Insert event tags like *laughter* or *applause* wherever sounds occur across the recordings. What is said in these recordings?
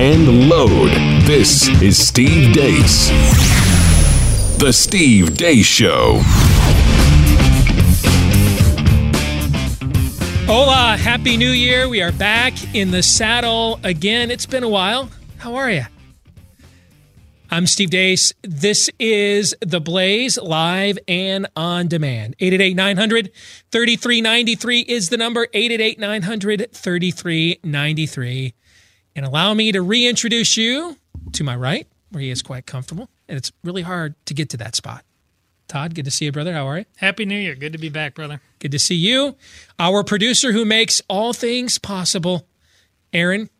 and load. This is Steve Deace. The Steve Deace Show. Hola, Happy New Year. We are back in the saddle again. It's been a while. How are you? I'm Steve Deace. This is The Blaze live and on demand. 888 900 3393 is the number 888 900 3393. And allow me to reintroduce you to my right, where he is quite comfortable. And it's really hard to get to that spot. Todd, good to see you, brother. How are you? Happy New Year. Good to be back, brother. Good to see you. Our producer who makes all things possible, Aaron,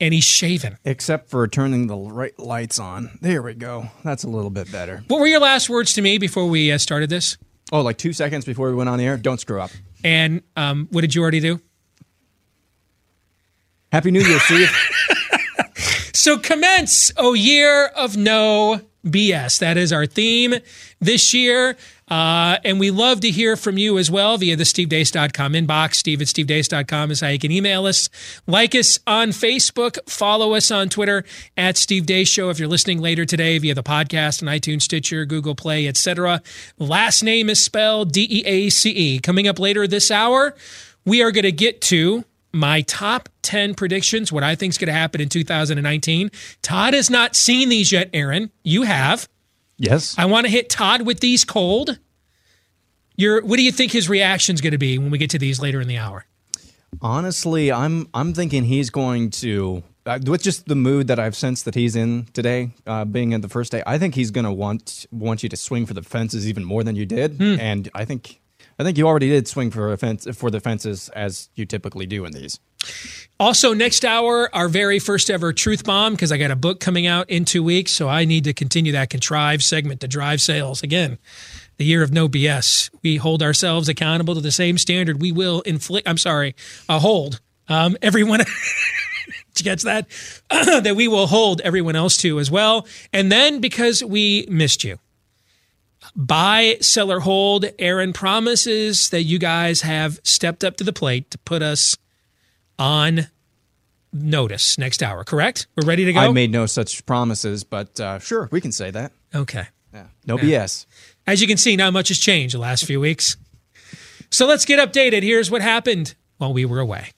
and he's shaven. Except for turning the right lights on. There we go. That's a little bit better. What were your last words to me before we uh, started this? Oh, like two seconds before we went on the air? Don't screw up. And um, what did you already do? Happy New Year, Steve. *laughs* So commence, oh year of no BS. That is our theme this year. Uh, and we love to hear from you as well via the stevedeace.com inbox. Steve at stevedeace.com is how you can email us. Like us on Facebook. Follow us on Twitter at Steve Deace Show if you're listening later today via the podcast on iTunes, Stitcher, Google Play, etc. Last name is spelled D-E-A-C-E. Coming up later this hour, we are going to get to my top 10 predictions, what I think is going to happen in 2019. Todd has not seen these yet, Aaron. You have. yes. I want to hit Todd with these cold. Your, what do you think his reaction is going to be when we get to these later in the hour? Honestly, I'm I'm thinking he's going to uh, with just the mood that I've sensed that he's in today, uh, being in the first day. I think he's going to want want you to swing for the fences even more than you did, and I think I think you already did swing for a for the fences as you typically do in these. Also, next hour, our very first ever Truth Bomb, because I got a book coming out in two weeks. So I need to continue that contrive segment to drive sales. Again, the year of no BS. We hold ourselves accountable to the same standard we will inflict, I'm sorry, uh, hold um, everyone. *laughs* You catch that? *clears throat* that we will hold everyone else to as well. And then because we missed you, buy, sell, or hold. Aaron promises that you guys have stepped up to the plate to put us on notice next hour, correct? We're ready to go? I made no such promises, but uh, sure, we can say that. okay. Yeah. No BS. As you can see, not much has changed the last few weeks. So let's get updated. Here's what happened while we were away.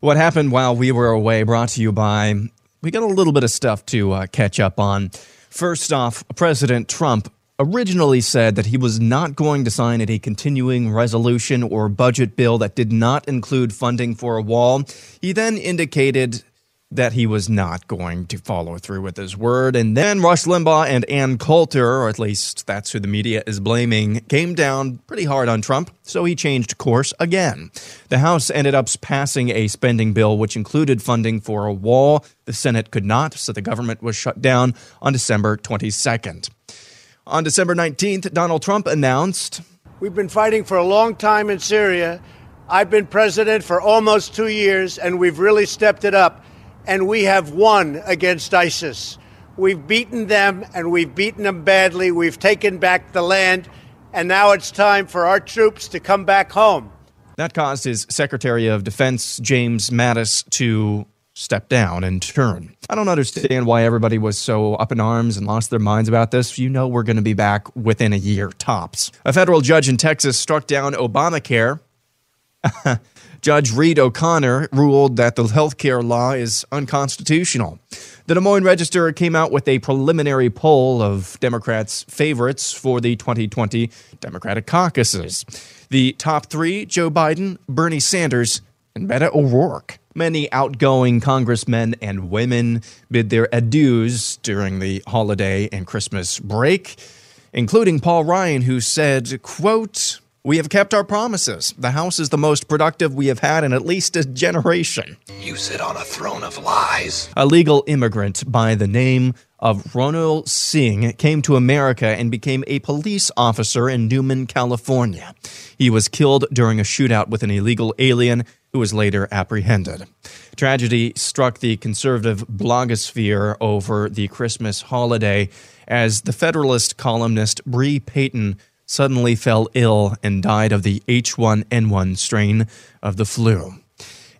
What happened while we were away brought to you by. We got a little bit of stuff to uh, catch up on. First off, President Trump originally said that he was not going to sign any continuing resolution or budget bill that did not include funding for a wall. He then indicated that he was not going to follow through with his word. And then Rush Limbaugh and Ann Coulter, or at least that's who the media is blaming, came down pretty hard on Trump, so he changed course again. The House ended up passing a spending bill which included funding for a wall. The Senate could not, so the government was shut down on December 22nd. On December 19th, Donald Trump announced We've been fighting for a long time in Syria. I've been president for almost two years, and we've really stepped it up. And we have won against ISIS. We've beaten them, and we've beaten them badly. We've taken back the land, and now it's time for our troops to come back home. That caused his Secretary of Defense, James Mattis, to step down and turn. I don't understand why everybody was so up in arms and lost their minds about this. You know, we're going to be back within a year tops. A federal judge in Texas struck down Obamacare. *laughs* Judge Reed O'Connor ruled that the healthcare law is unconstitutional. The Des Moines Register came out with a preliminary poll of Democrats' favorites for the 2020 Democratic caucuses. The top three Joe Biden, Bernie Sanders, and Beto O'Rourke. Many outgoing congressmen and women bid their adieus during the holiday and Christmas break, including Paul Ryan, who said, quote, we have kept our promises. The House is the most productive we have had in at least a generation. You sit on a throne of lies. A legal immigrant by the name of Ronald Singh came to America and became a police officer in Newman, California. He was killed during a shootout with an illegal alien who was later apprehended. Tragedy struck the conservative blogosphere over the Christmas holiday as the Federalist columnist Bre Payton suddenly fell ill and died of the H1N1 strain of the flu.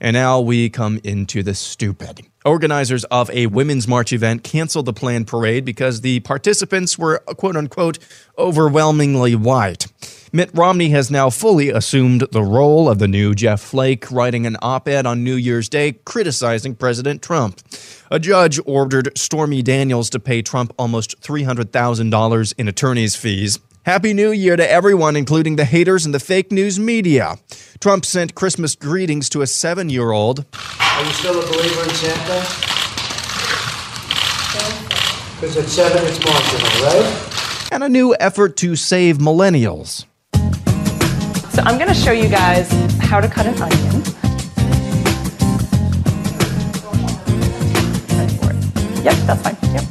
And now we come into the stupid. Organizers of a Women's March event canceled the planned parade because the participants were, quote unquote, overwhelmingly white. Mitt Romney has now fully assumed the role of the new Jeff Flake, writing an op ed on New Year's Day criticizing President Trump. A judge ordered Stormy Daniels to pay Trump almost $300,000 in attorney's fees. Happy New Year to everyone, including the haters and the fake news media. Trump sent Christmas greetings to a seven year old. Are you still a believer in Santa? Because at seven it's marginal, right? and a new effort to save millennials. So I'm going to show you guys how to cut an onion. Yep, that's fine. Yep.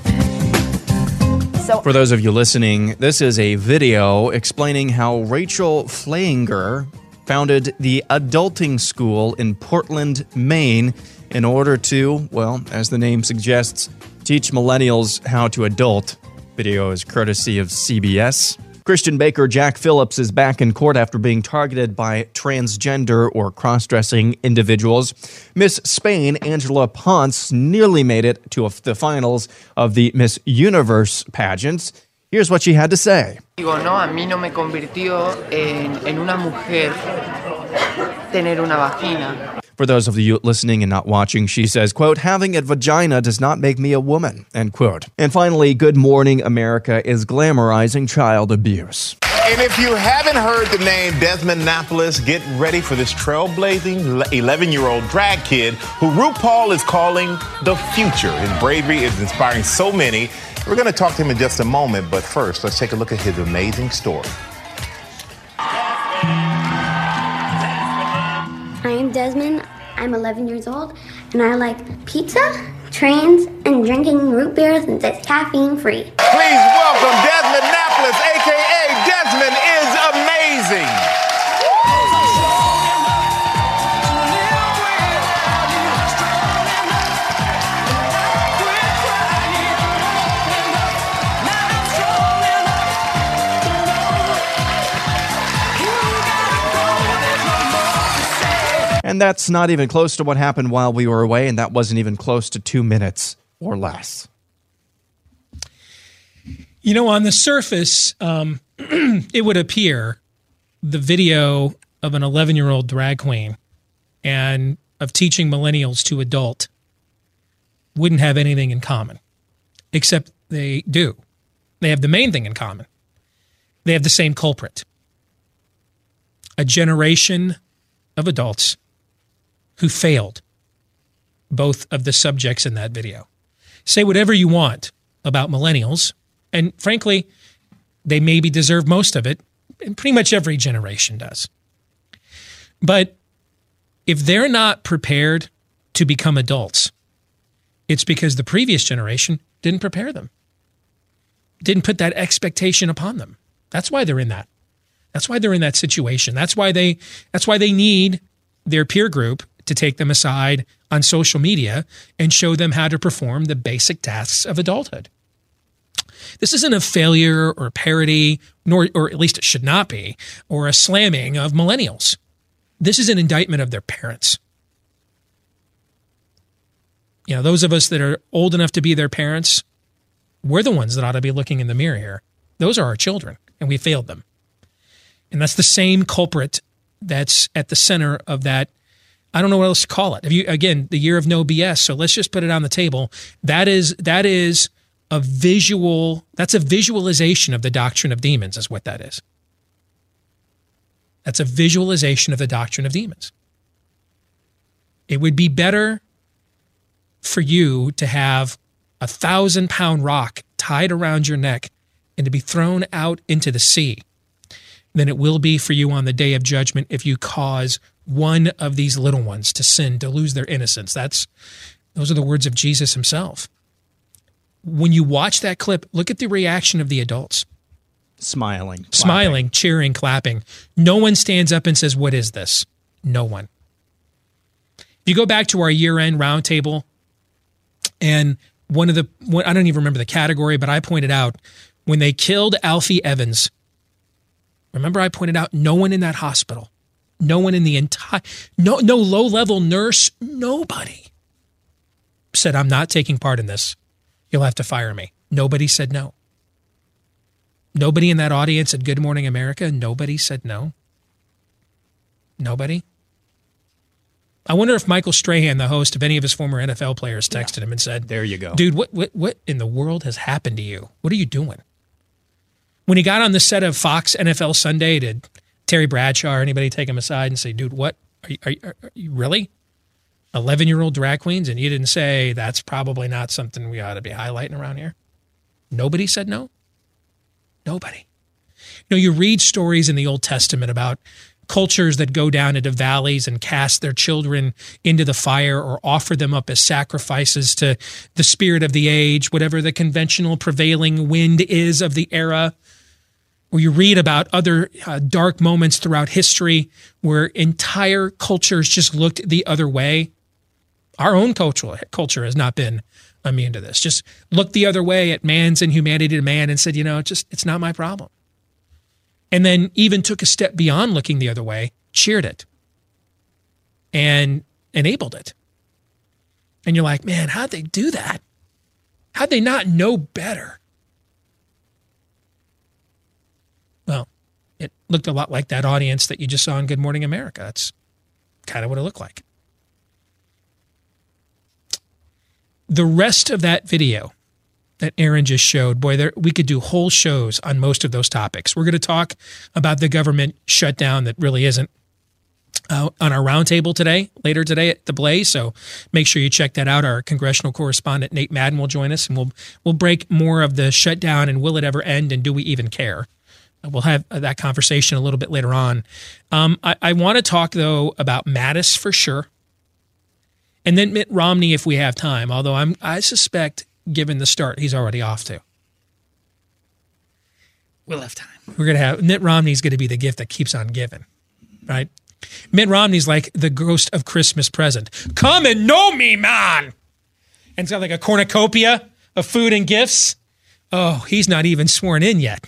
So For those of you listening, this is a video explaining how Rachel Flehinger founded the Adulting School in Portland, Maine, in order to, well, as the name suggests, teach millennials how to adult. Video is courtesy of CBS. Christian Baker Jack Phillips is back in court after being targeted by transgender or cross dressing individuals. Miss Spain, Angela Ponce, nearly made it to the finals of the Miss Universe pageants. Here's what she had to say. Digo, no, a mí no me convirtió en, en una mujer tener una vagina. For those of you listening and not watching, she says, quote, having a vagina does not make me a woman, end quote. And finally, Good Morning America is glamorizing child abuse. And if you haven't heard the name Desmond Napoles, get ready for this trailblazing 11 year old drag kid who RuPaul is calling the future. His bravery is inspiring so many. We're going to talk to him in just a moment, but first, let's take a look at his amazing story. I'm 11 years old, and I like pizza, trains, and drinking root beers it's caffeine free. Please welcome Desmond Napoles, And that's not even close to what happened while we were away, and that wasn't even close to two minutes or less. You know, on the surface, um, *clears throat* it would appear the video of an 11 year old drag queen and of teaching millennials to adult wouldn't have anything in common, except they do. They have the main thing in common. They have the same culprit a generation of adults who failed both of the subjects in that video. Say whatever you want about millennials, and frankly, they maybe deserve most of it, and pretty much every generation does. But if they're not prepared to become adults, it's because the previous generation didn't prepare them, didn't put that expectation upon them. That's why they're in that. That's why they're in that situation. That's why they that's why they need their peer group to take them aside on social media and show them how to perform the basic tasks of adulthood. This isn't a failure or a parody, nor or at least it should not be, or a slamming of millennials. This is an indictment of their parents. You know, those of us that are old enough to be their parents, we're the ones that ought to be looking in the mirror here. Those are our children, and we failed them. And that's the same culprit that's at the center of that. I don't know what else to call it. If you again, the year of no BS. So let's just put it on the table. That is that is a visual. That's a visualization of the doctrine of demons. Is what that is. That's a visualization of the doctrine of demons. It would be better for you to have a thousand pound rock tied around your neck and to be thrown out into the sea than it will be for you on the day of judgment if you cause one of these little ones to sin, to lose their innocence. That's those are the words of Jesus himself. When you watch that clip, look at the reaction of the adults. Smiling. clapping. Smiling, cheering, clapping. No one stands up and says, What is this? No one. If you go back to our year end roundtable, and one of the, one, I don't even remember the category, but I pointed out when they killed Alfie Evans, Remember, I pointed out no one in that hospital, no one in the entire, no, no low level nurse, nobody said, I'm not taking part in this. You'll have to fire me. Nobody said no. Nobody in that audience at Good Morning America, nobody said no. Nobody. I wonder if Michael Strahan, the host of any of his former NFL players, texted him and said, There you go. Dude, what, what, what in the world has happened to you? What are you doing? When he got on the set of Fox NFL Sunday, did Terry Bradshaw or anybody take him aside and say, dude, what? Are you, are you, are you really? 11 year old drag queens? And you didn't say that's probably not something we ought to be highlighting around here? Nobody said no? Nobody. You know, you read stories in the Old Testament about cultures that go down into valleys and cast their children into the fire or offer them up as sacrifices to the spirit of the age, whatever the conventional prevailing wind is of the era. Or you read about other uh, dark moments throughout history where entire cultures just looked the other way. Our own culture, culture has not been immune to this. Just looked the other way at man's inhumanity to man and said, you know, just it's not my problem and then even took a step beyond looking the other way, cheered it, and enabled it. And you're like, man, how'd they do that? How'd they not know better? Well, it looked a lot like that audience that you just saw in Good Morning America. That's kind of what it looked like. The rest of that video that Aaron just showed, boy, there, we could do whole shows on most of those topics. We're going to talk about the government shutdown that really isn't uh, on our roundtable today, later today at the Blaze. So make sure you check that out. Our congressional correspondent Nate Madden will join us, and we'll we'll break more of the shutdown and will it ever end, and do we even care? We'll have that conversation a little bit later on. Um, I, I want to talk though about Mattis for sure, and then Mitt Romney if we have time. Although I'm I suspect given the start he's already off to. We'll have time. We're gonna have Mitt Romney's gonna be the gift that keeps on giving, right? Mitt Romney's like the ghost of Christmas present. Come and know me, man. And it's got like a cornucopia of food and gifts. Oh, he's not even sworn in yet.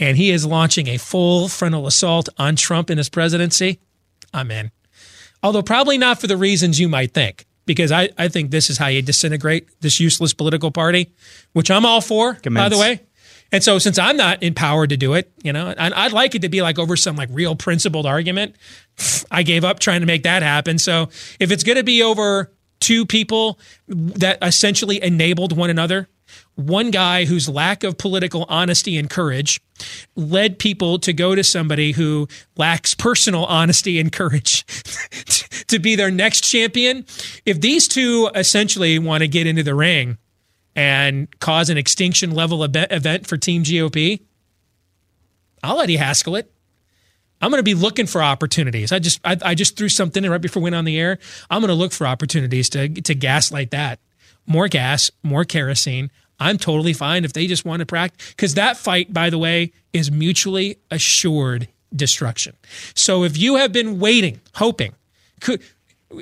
And he is launching a full frontal assault on Trump in his presidency. I'm in. Although probably not for the reasons you might think because I, I think this is how you disintegrate this useless political party, which I'm all for, Commence. by the way. And so, since I'm not empowered to do it, you know, and I'd like it to be like over some like real principled argument. I gave up trying to make that happen. So, if it's going to be over two people that essentially enabled one another, one guy whose lack of political honesty and courage led people to go to somebody who lacks personal honesty and courage *laughs* to be their next champion. If these two essentially want to get into the ring and cause an extinction level event for Team GOP, I'll let you Haskell it. I'm going to be looking for opportunities. I just I, I just threw something in right before we went on the air. I'm going to look for opportunities to to gaslight that. More gas, more kerosene. I'm totally fine if they just want to practice because that fight, by the way, is mutually assured destruction. So if you have been waiting, hoping, could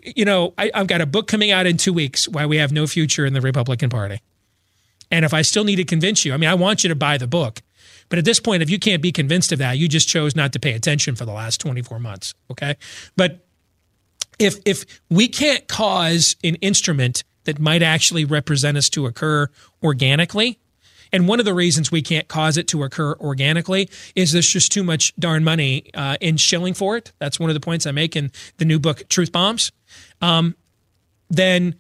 you know, I, I've got a book coming out in two weeks why we have no future in the Republican Party. And if I still need to convince you, I mean, I want you to buy the book. But at this point, if you can't be convinced of that, you just chose not to pay attention for the last 24 months. Okay. But if if we can't cause an instrument that might actually represent us to occur organically, and one of the reasons we can't cause it to occur organically is there's just too much darn money uh, in shilling for it. That's one of the points I make in the new book, Truth Bombs. Um, then,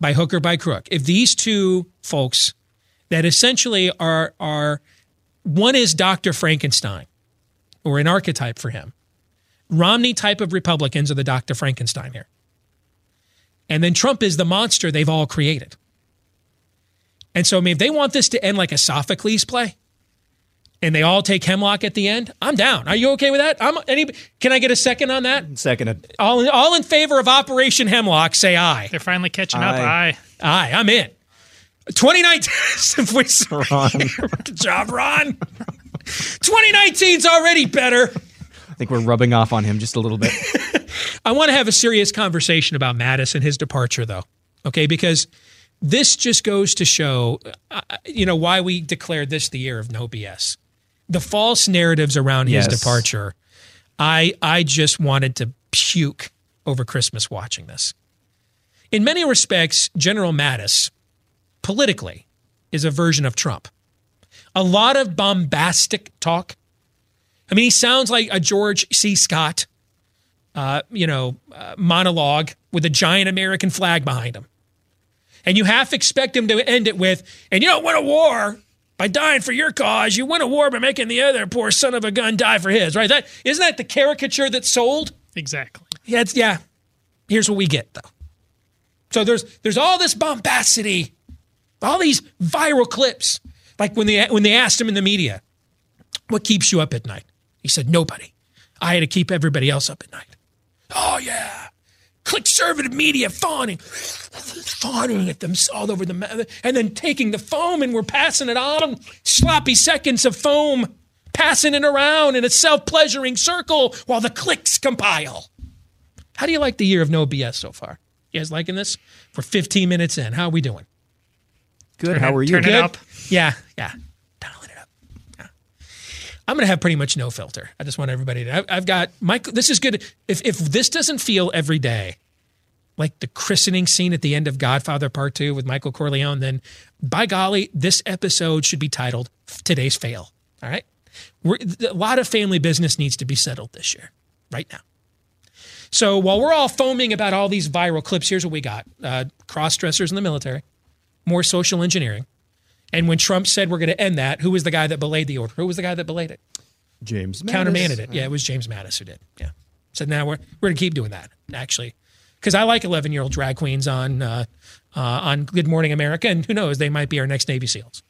by hook or by crook, if these two folks that essentially are are one is Dr. Frankenstein or an archetype for him. Romney type of Republicans are the Dr. Frankenstein here. And then Trump is the monster they've all created. And so, I mean, if they want this to end like a Sophocles play, and they all take hemlock at the end, I'm down. Are you okay with that? I'm any. Can I get a second on that? Seconded. All in, all in favor of Operation Hemlock, say aye. They're finally catching up. Aye. Aye. Aye, I'm in. 2019. *laughs* Ron. Good job, Ron. 2019's already better. I think we're rubbing off on him just a little bit. *laughs* I want to have a serious conversation about Mattis and his departure, though. Okay, because this just goes to show, uh, you know, why we declared this the year of no BS. The false narratives around his departure. I I just wanted to puke over Christmas watching this. In many respects, General Mattis, politically, is a version of Trump. A lot of bombastic talk. I mean, he sounds like a George C. Scott, uh, you know, uh, monologue with a giant American flag behind him. And you half expect him to end it with, and you don't win a war by dying for your cause. You win a war by making the other poor son of a gun die for his, right? That isn't that the caricature that's sold? Exactly. Yeah, it's, yeah. Here's what we get though. So there's there's all this bombacity, all these viral clips. Like when they when they asked him in the media, what keeps you up at night? He said, Nobody. I had to keep everybody else up at night. Oh yeah. Conservative media fawning, fawning at them all over the, and then taking the foam and we're passing it on, sloppy seconds of foam, passing it around in a self-pleasuring circle while the clicks compile. How do you like the year of no BS so far? You guys liking this? We're 15 minutes in. How are we doing? Good. Turn How it- are you? turn it Good? up. Yeah, yeah. Dialing it up. Yeah. I'm going to have pretty much no filter. I just want everybody to. I've, I've got Michael. This is good. If if this doesn't feel every day like the christening scene at the end of Godfather Part Two with Michael Corleone, then by golly, this episode should be titled "Today's Fail." All right. We're, a lot of family business needs to be settled this year, right now. So while we're all foaming about all these viral clips, here's what we got: uh, cross dressers in the military, more social engineering. And when Trump said we're going to end that, who was the guy that belayed the order? Who was the guy that belayed it? James Mattis. Countermanded it. Yeah, it was James Mattis who did. Yeah. Said now we're we're going to keep doing that actually, because I like 11 year old drag queens on uh, uh, on Good Morning America, and who knows, they might be our next Navy SEALs.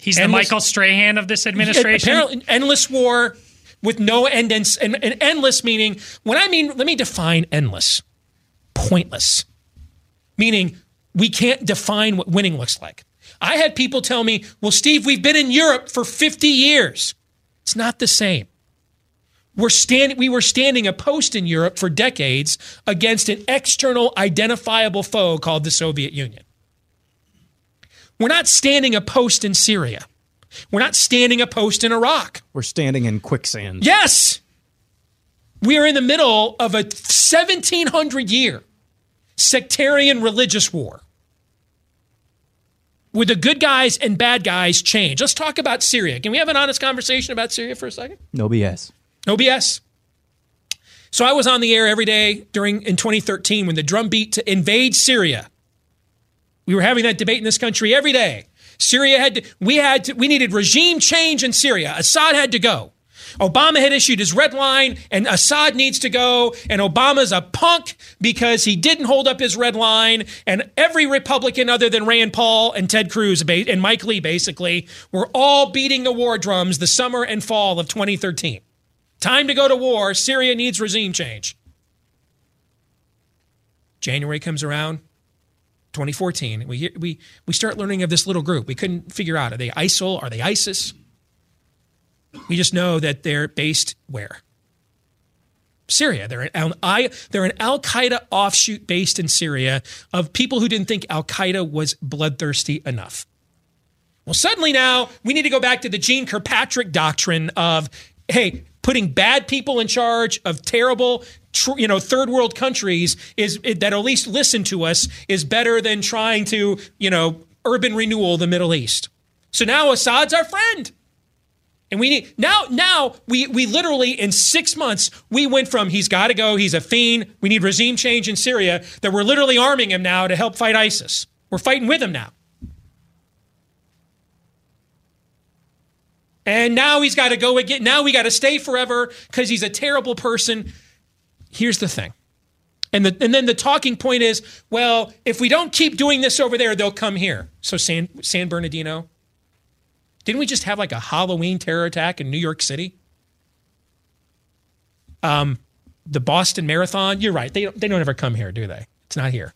He's the Michael Strahan of this administration. Apparently, endless war with no end and, and, and endless meaning. When I mean, let me define endless. Pointless. Meaning we can't define what winning looks like. I had people tell me, "Well, Steve, we've been in Europe for 50 years." It's not the same. We're standing we were standing a post in Europe for decades against an external identifiable foe called the Soviet Union. We're not standing a post in Syria. We're not standing a post in Iraq. We're standing in quicksand. Yes. We are in the middle of a 1700 year sectarian religious war where the good guys and bad guys change. Let's talk about Syria. Can we have an honest conversation about Syria for a second? No BS. No BS. So I was on the air every day during in 2013 when the drumbeat to invade Syria. We were having that debate in this country every day. Syria had to, we had to, we needed regime change in Syria. Assad had to go. Obama had issued his red line and Assad needs to go and Obama's a punk because he didn't hold up his red line and every Republican other than Rand Paul and Ted Cruz and Mike Lee basically were all beating the war drums the summer and fall of 2013. Time to go to war. Syria needs regime change. January comes around, 2014. We, we, we start learning of this little group. We couldn't figure out are they ISIL? Are they ISIS? We just know that they're based where? Syria. They're an Al, they're an Al Qaeda offshoot based in Syria of people who didn't think Al Qaeda was bloodthirsty enough. Well, suddenly now we need to go back to the Jeane Kirkpatrick doctrine of, hey, putting bad people in charge of terrible, tr- you know, third world countries is that at least listen to us is better than trying to, you know, urban renewal the Middle East. So now Assad's our friend. And we need now. Now we we literally in six months we went from he's got to go. He's a fiend. We need regime change in Syria. That we're literally arming him now to help fight ISIS. We're fighting with him now. And now he's got to go again. Now we got to stay forever because he's a terrible person. Here's the thing. And, the, and then the talking point is, well, if we don't keep doing this over there, they'll come here. So San, San Bernardino, didn't we just have like a Halloween terror attack in New York City? Um, the Boston Marathon. You're right. They don't, they don't ever come here, do they? It's not here.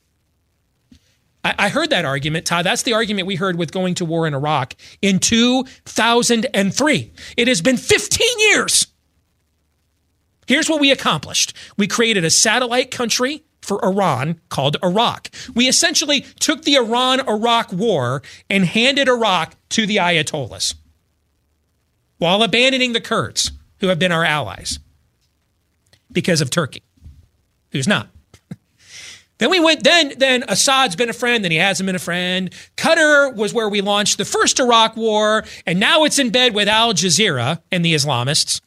I, I heard that argument, Todd. That's the argument we heard with going to war in Iraq in 2003. It has been 15 years. Here's what we accomplished we created a satellite country for Iran called Iraq. We essentially took the Iran Iraq war and handed Iraq to the Ayatollahs while abandoning the Kurds, who have been our allies because of Turkey, who's not. *laughs* Then we went. Then then Assad's been a friend. Then he hasn't been a friend. Qatar was where we launched the first Iraq War, and now it's in bed with Al Jazeera and the Islamists.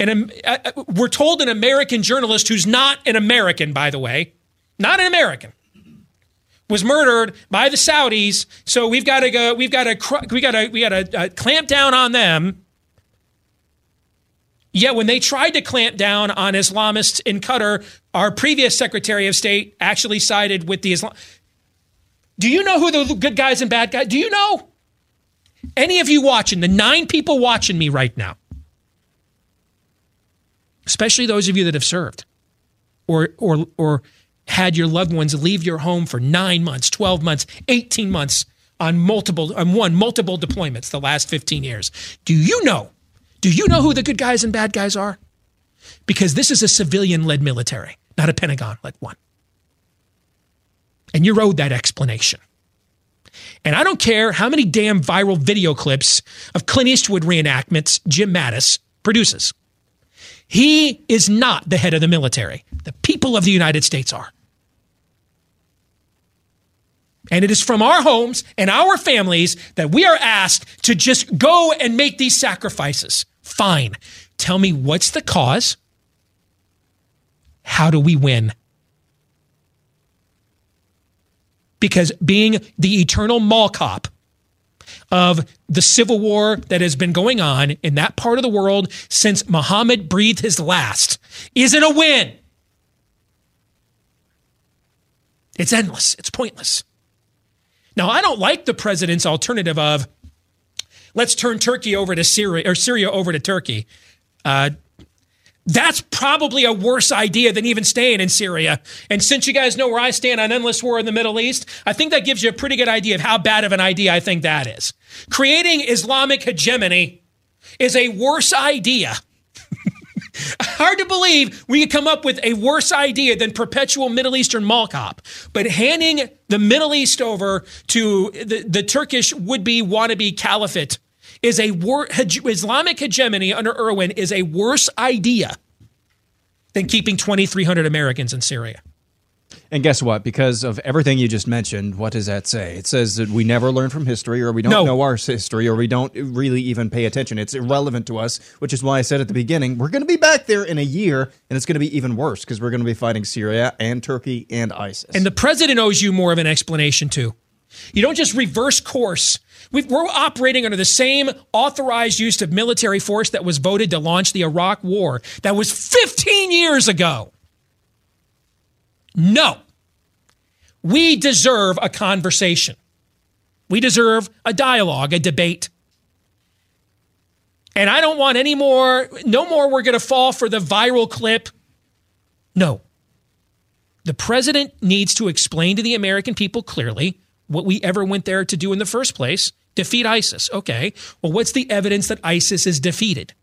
And uh, uh, we're told an American journalist who's not an American, by the way, not an American, was murdered by the Saudis. So we've got to go. We've got to. We got to. We got to uh, clamp down on them. Yet when they tried to clamp down on Islamists in Qatar, our previous Secretary of State actually sided with the Islam. Do you know who the good guys and bad guys? Do you know? Any of you watching, the nine people watching me right now, especially those of you that have served or or or had your loved ones leave your home for 9 months, 12 months, 18 months on multiple on one multiple deployments the last 15 years. Do you know? Do you know who the good guys and bad guys are? Because this is a civilian led military, not a Pentagon led one. And you're owed that explanation. And I don't care how many damn viral video clips of Clint Eastwood reenactments Jim Mattis produces. He is not the head of the military. The people of the United States are. And it is from our homes and our families that we are asked to just go and make these sacrifices. Fine. Tell me what's the cause? How do we win? Because being the eternal mall cop of the civil war that has been going on in that part of the world since Muhammad breathed his last isn't a win. It's endless, it's pointless. Now, I don't like the president's alternative of let's turn Turkey over to Syria or Syria over to Turkey. Uh, that's probably a worse idea than even staying in Syria. And since you guys know where I stand on endless war in the Middle East, I think that gives you a pretty good idea of how bad of an idea I think that is. Creating Islamic hegemony is a worse idea. Hard to believe we could come up with a worse idea than perpetual Middle Eastern mall cop. But handing the Middle East over to the, the Turkish would be wannabe caliphate is a Islamic hegemony under Irwin is a worse idea than keeping 2,300 Americans in Syria. And guess what? Because of everything you just mentioned, what does that say? It says that we never learn from history, or we don't No. know our history, or we don't really even pay attention. It's irrelevant to us, which is why I said at the beginning, we're going to be back there in a year, and it's going to be even worse because we're going to be fighting Syria and Turkey and ISIS. And the president owes you more of an explanation, too. You don't just reverse course. we we're operating under the same authorized use of military force that was voted to launch the Iraq War that was 15 years ago. No. We deserve a conversation. We deserve a dialogue, a debate. And I don't want any more, no more, we're going to fall for the viral clip. No. The president needs to explain to the American people clearly what we ever went there to do in the first place defeat ISIS. Okay. Well, what's the evidence that ISIS is defeated?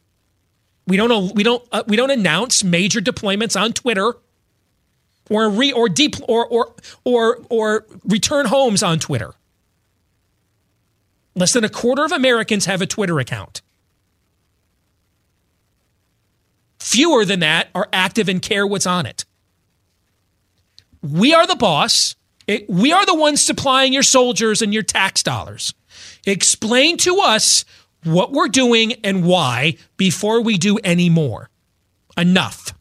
We don't we don't uh, we don't announce major deployments on Twitter or re or deep or or or or return homes on Twitter. Less than a quarter of Americans have a Twitter account. Fewer than that are active and care what's on it. We are the boss. It- we are the ones supplying your soldiers and your tax dollars. Explain to us what we're doing and why before we do any more. Enough.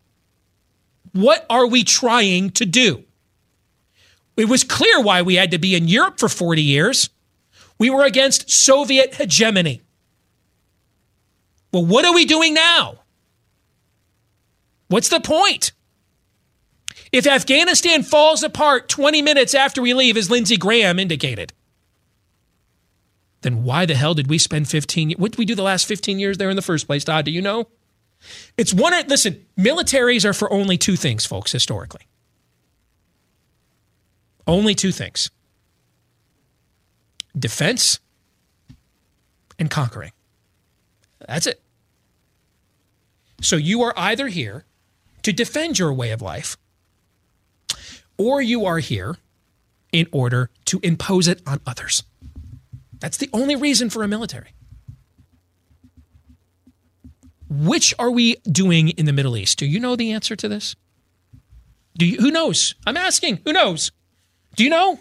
What are we trying to do? It was clear why we had to be in Europe for 40 years. We were against Soviet hegemony. Well, what are we doing now? What's the point? If Afghanistan falls apart 20 minutes after we leave, as Lindsey Graham indicated, then why the hell did we spend 15 What did we do the last 15 years there in the first place, Todd? Do you know? It's one, listen, militaries are for only two things, folks, historically. Only two things defense and conquering. That's it. So you are either here to defend your way of life, or you are here in order to impose it on others. That's the only reason for a military. Which are we doing in the Middle East? Do you know the answer to this? Do you, who knows? I'm asking. Who knows? Do you know?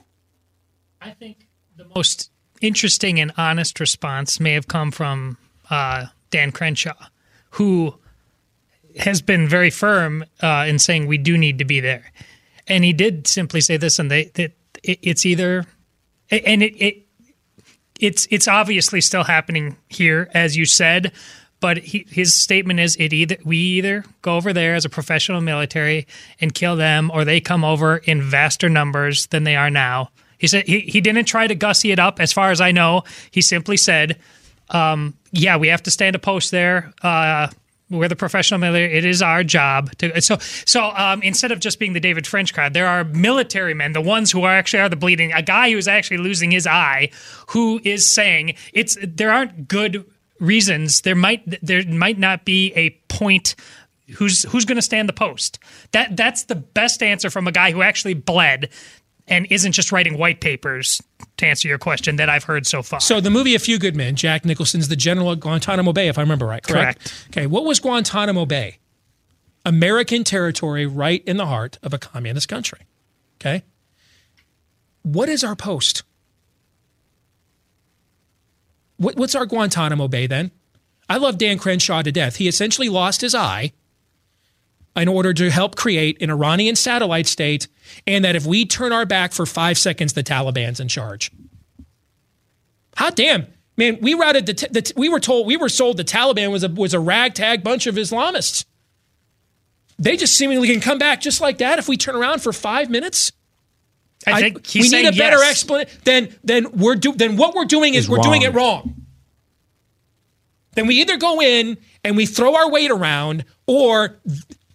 I think the most interesting and honest response may have come from uh, Dan Crenshaw, who has been very firm uh, in saying we do need to be there, and he did simply say this, and they it, it's either, and it, it it's it's obviously still happening here, as you said. But he, his statement is: it either we either go over there as a professional military and kill them, or they come over in vaster numbers than they are now. He said he, he didn't try to gussy it up, as far as I know. He simply said, um, "Yeah, we have to stand a post there. Uh, we're the professional military. It is our job to." So, so um, instead of just being the David French crowd, there are military men, the ones who are actually are the bleeding. A guy who is actually losing his eye, who is saying it's there aren't good reasons. There might there might not be a point who's who's going to stand the post. That that's the best answer from a guy who actually bled and isn't just writing white papers to answer your question that I've heard so far. So the movie A Few Good Men, Jack Nicholson's the general at Guantanamo Bay, if I remember right. Correct. Correct. Okay. What was Guantanamo Bay? American territory right in the heart of a communist country. Okay. What is our post? What, what's our Guantanamo Bay then? I love Dan Crenshaw to death. He essentially lost his eye in order to help create an Iranian satellite state, and that if we turn our back for five seconds, the Taliban's in charge. Hot damn man, we routed the, t- the t- we were told we were sold the Taliban was a was a ragtag bunch of Islamists. They just seemingly can come back just like that if we turn around for five minutes. I think he's we need a better yes. explanation. Then then we're do then what we're doing is, Is we're doing it wrong. Then we either go in and we throw our weight around, or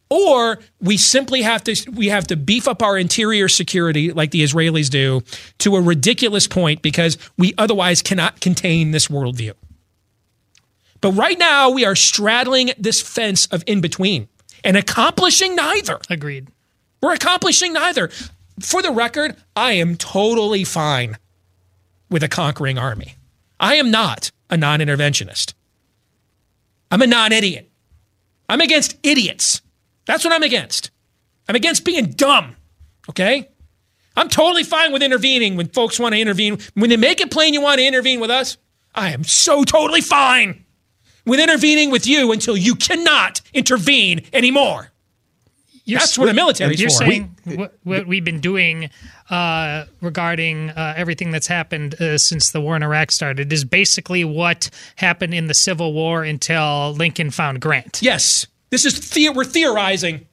or we simply have to we have to beef up our interior security like the Israelis do to a ridiculous point because we otherwise cannot contain this worldview. But right now we are straddling this fence of in between and accomplishing neither. Agreed. We're accomplishing neither. For the record, I am totally fine with a conquering army. I am not a non interventionist. I'm a non idiot. I'm against idiots. That's what I'm against. I'm against being dumb. Okay? I'm totally fine with intervening when folks want to intervene. When they make it plain you want to intervene with us, I am so totally fine with intervening with you until you cannot intervene anymore. That's what a military You're for. saying what, what we've been doing uh, regarding uh, everything that's happened uh, since the war in Iraq started is basically what happened in the Civil War until Lincoln found Grant. Yes, this is the- we're theorizing.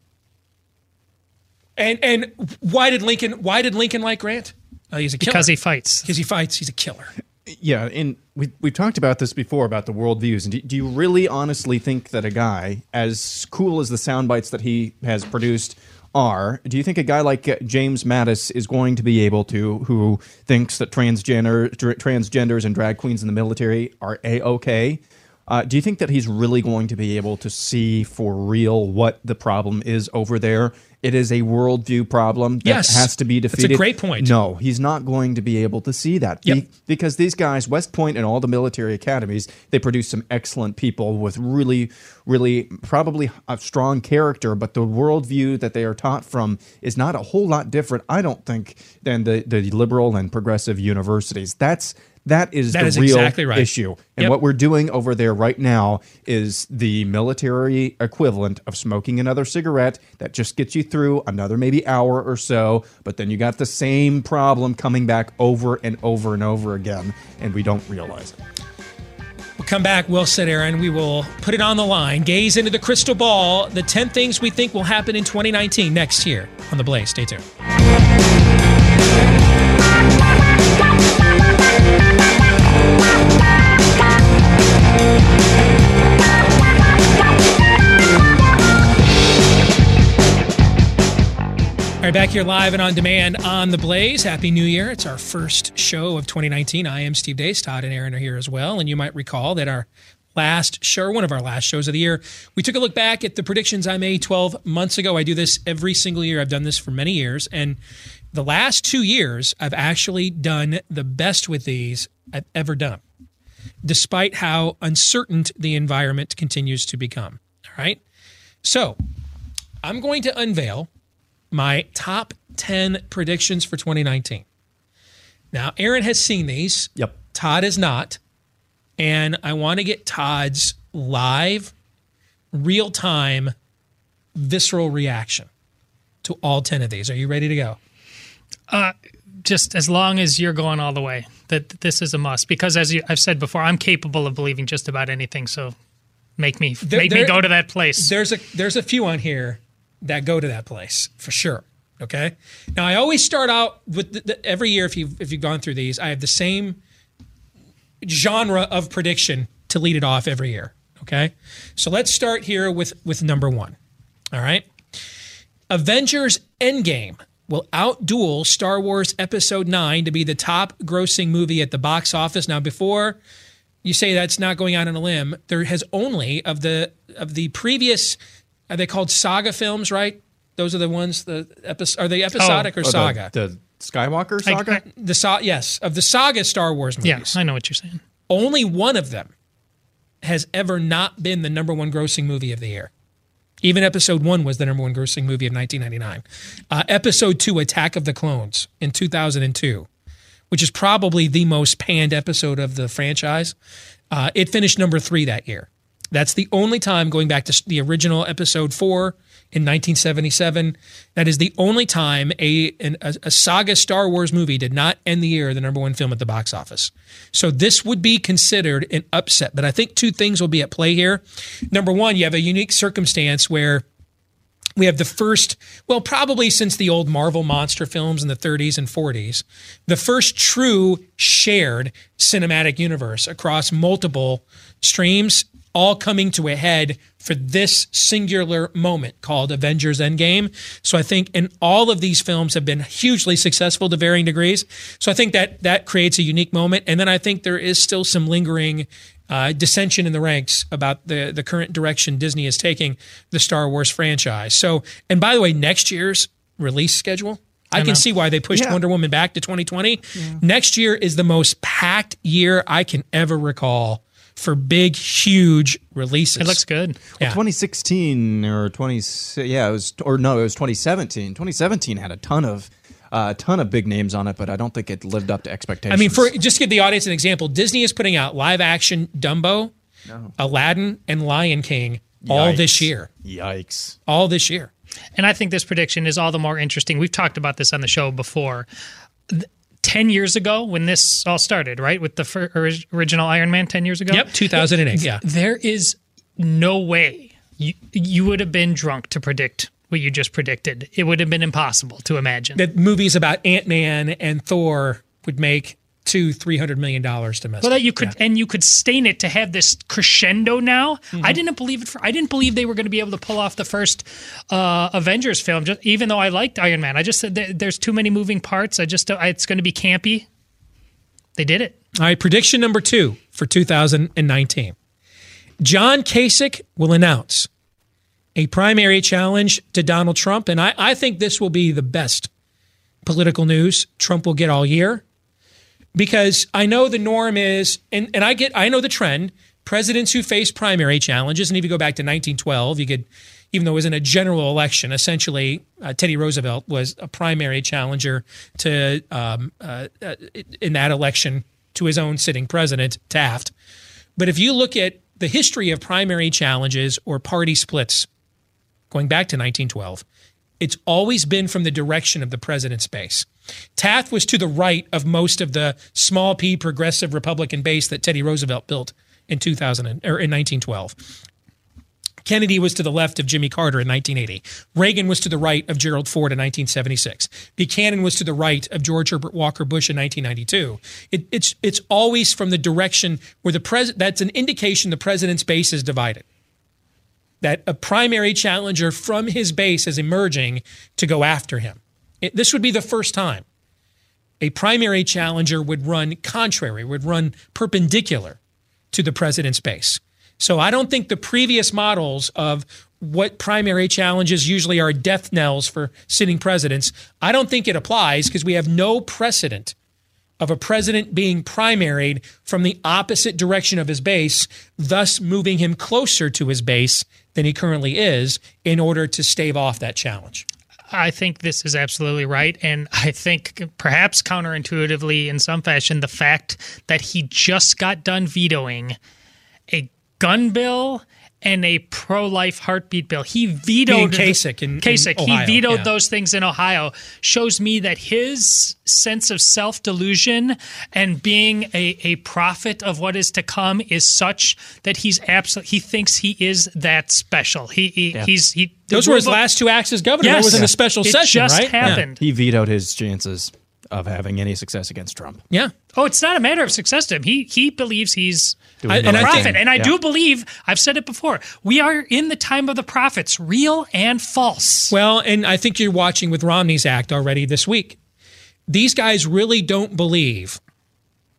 And and why did Lincoln why did Lincoln like Grant? Uh, he's a killer. Because he fights. Because he fights. He's a killer. Yeah, and we we talked about this before about the worldviews. And do, do you really honestly think that a guy as cool as the sound bites that he has produced are, do you think a guy like uh, James Mattis is going to be able to, who thinks that transgender dr- transgenders and drag queens in the military are a okay? Uh, do you think that he's really going to be able to see for real what the problem is over there? It is a worldview problem that Yes. has to be defeated. That's a great point. No, he's not going to be able to see that Yep. Be- because these guys, West Point and all the military academies, they produce some excellent people with really, really probably a strong character. But the worldview that they are taught from is not a whole lot different, I don't think, than the the liberal and progressive universities. That's that is That the is real exactly right. issue. And Yep. what we're doing over there right now is the military equivalent of smoking another cigarette that just gets you through another maybe hour or so, but then you got the same problem coming back over and over and over again, and we don't realize it. We'll come back. Well said, Aaron. We will put it on the line. Gaze into the crystal ball. The 10 things we think will happen in 2019 next year on The Blaze. Stay tuned. Right, back here live and on demand on The Blaze. Happy New Year. It's our first show of 2019. I am Steve Deace. Todd and Aaron are here as well. And you might recall that our last show, one of our last shows of the year, we took a look back at the predictions I made 12 months ago. I do this every single year. I've done this for many years. And the last two years, I've actually done the best with these I've ever done. despite how uncertain the environment continues to become. All right. So I'm going to unveil my top 10 predictions for 2019. Now, Aaron has seen these. Yep. Todd is not. And I want to get Todd's live, real time, visceral reaction to all 10 of these. Are you ready to go? Uh, just as long as you're going all the way, that this is a must. Because as you, I've said before, I'm capable of believing just about anything. So make me There- make there- me go to that place. There's a there's a few on here that go to that place for sure. Okay. Now I always start out with the, the, every year if you if you've gone through these, I have the same genre of prediction to lead it off every year. Okay. So let's start here with with number one. All right. Avengers Endgame will outduel Star Wars Episode 9 to be the top grossing movie at the box office. Now, before you say that's not going out on a limb, there has only of the of the previous are they called saga films, right? Those are the ones the episode are they episodic or Oh, saga? The, Skywalker saga? I- the sa- yes, of the saga Star Wars yeah, movies. I know what you're saying. Only one of them has ever not been the number one grossing movie of the year. Even episode one was the number one grossing movie of 1999. Uh, episode two, Attack of the Clones, in 2002, which is probably the most panned episode of the franchise, uh, it finished number three that year. That's the only time going back to the original episode four in 1977. That is the only time a, an, a, a saga Star Wars movie did not end the year the number one film at the box office. So this would be considered an upset. But I think two things will be at play here. Number one, you have a unique circumstance where we have the first, well, probably since the old Marvel monster films in the 30s and 40s, the first true shared cinematic universe across multiple streams, all coming to a head for this singular moment called Avengers Endgame. So I think, and all of these films have been hugely successful to varying degrees. So I think that that creates a unique moment. And then I think there is still some lingering uh, dissension in the ranks about the the current direction Disney is taking the Star Wars franchise. So, and by the way, next year's release schedule. I, can see why they pushed Yeah. Wonder Woman back to 2020. Next year is the most packed year I can ever recall for big, huge releases. It looks good. Yeah. 2016 or 20 yeah it was or no it was 2017 2017 had a ton of uh, ton of big names on it but i don't think it lived up to expectations I mean, for just to give the audience an example, Disney is putting out live action Dumbo, Aladdin, and Lion King all Yikes. this year. yikes All this year. And I think this prediction is all the more interesting. We've talked about this on the show before. Th- 10 years ago, when this all started, right? With the fir- original Iron Man 10 years ago? Yep, 2008. Yeah. There is no way you, you would have been drunk to predict what you just predicted. It would have been impossible to imagine. that movies about Ant Man and Thor would make two, three hundred million dollars to domestic. That you could and you could stain it to have this crescendo now. Mm-hmm. I didn't believe it. For, I didn't believe they were going to be able to pull off the first uh, Avengers film. Just even though I liked Iron Man, I just said there- there's too many moving parts. I just I, it's going to be campy. They did it. All right, prediction number two for 2019. John Kasich will announce a primary challenge to Donald Trump, and I, I think this will be the best political news Trump will get all year. Because I know the norm is, and, and I get, I know the trend. Presidents who face primary challenges, and if you go back to 1912, you could, even though it wasn't a general election, essentially uh, Teddy Roosevelt was a primary challenger to um, uh, uh, in that election to his own sitting president Taft. But if you look at the history of primary challenges or party splits going back to 1912, it's always been from the direction of the president's base. Taft was to the right of most of the small p progressive Republican base that Teddy Roosevelt built in 2000 or in 1912. Kennedy was to the left of Jimmy Carter in 1980. Reagan was to the right of Gerald Ford in 1976. Buchanan was to the right of George Herbert Walker Bush in 1992. It, it's it's always from the direction where the president. That's an indication the president's base is divided. That a primary challenger from his base is emerging to go after him. It- this would be the first time a primary challenger would run contrary, would run perpendicular to the president's base. So I don't think the previous models of what primary challenges usually are death knells for sitting presidents, I don't think it applies because we have no precedent of a president being primaried from the opposite direction of his base, thus moving him closer to his base than he currently is in order to stave off that challenge. I think this is absolutely right. And I think perhaps counterintuitively, in some fashion, the fact that he just got done vetoing a gun bill and a pro-life heartbeat bill. He vetoed Being Kasich in- in Ohio, he vetoed yeah. those things in Ohio. Shows me that his sense of self-delusion and being a, a prophet of what is to come is such that he's absolutely he thinks he is that special. He, he he's he. Those were his last two acts as governor. Yes. That was in a special It session, just right? happened. He vetoed his chances of having any success against Trump. Yeah. Oh, it's not a matter of success to him. He he believes he's Doing I- the and a I right prophet, thing. and I Yeah. do believe I've said it before. We are in the time of the prophets, real and false. Well, and I think you're watching with Romney's act already this week. These guys really don't believe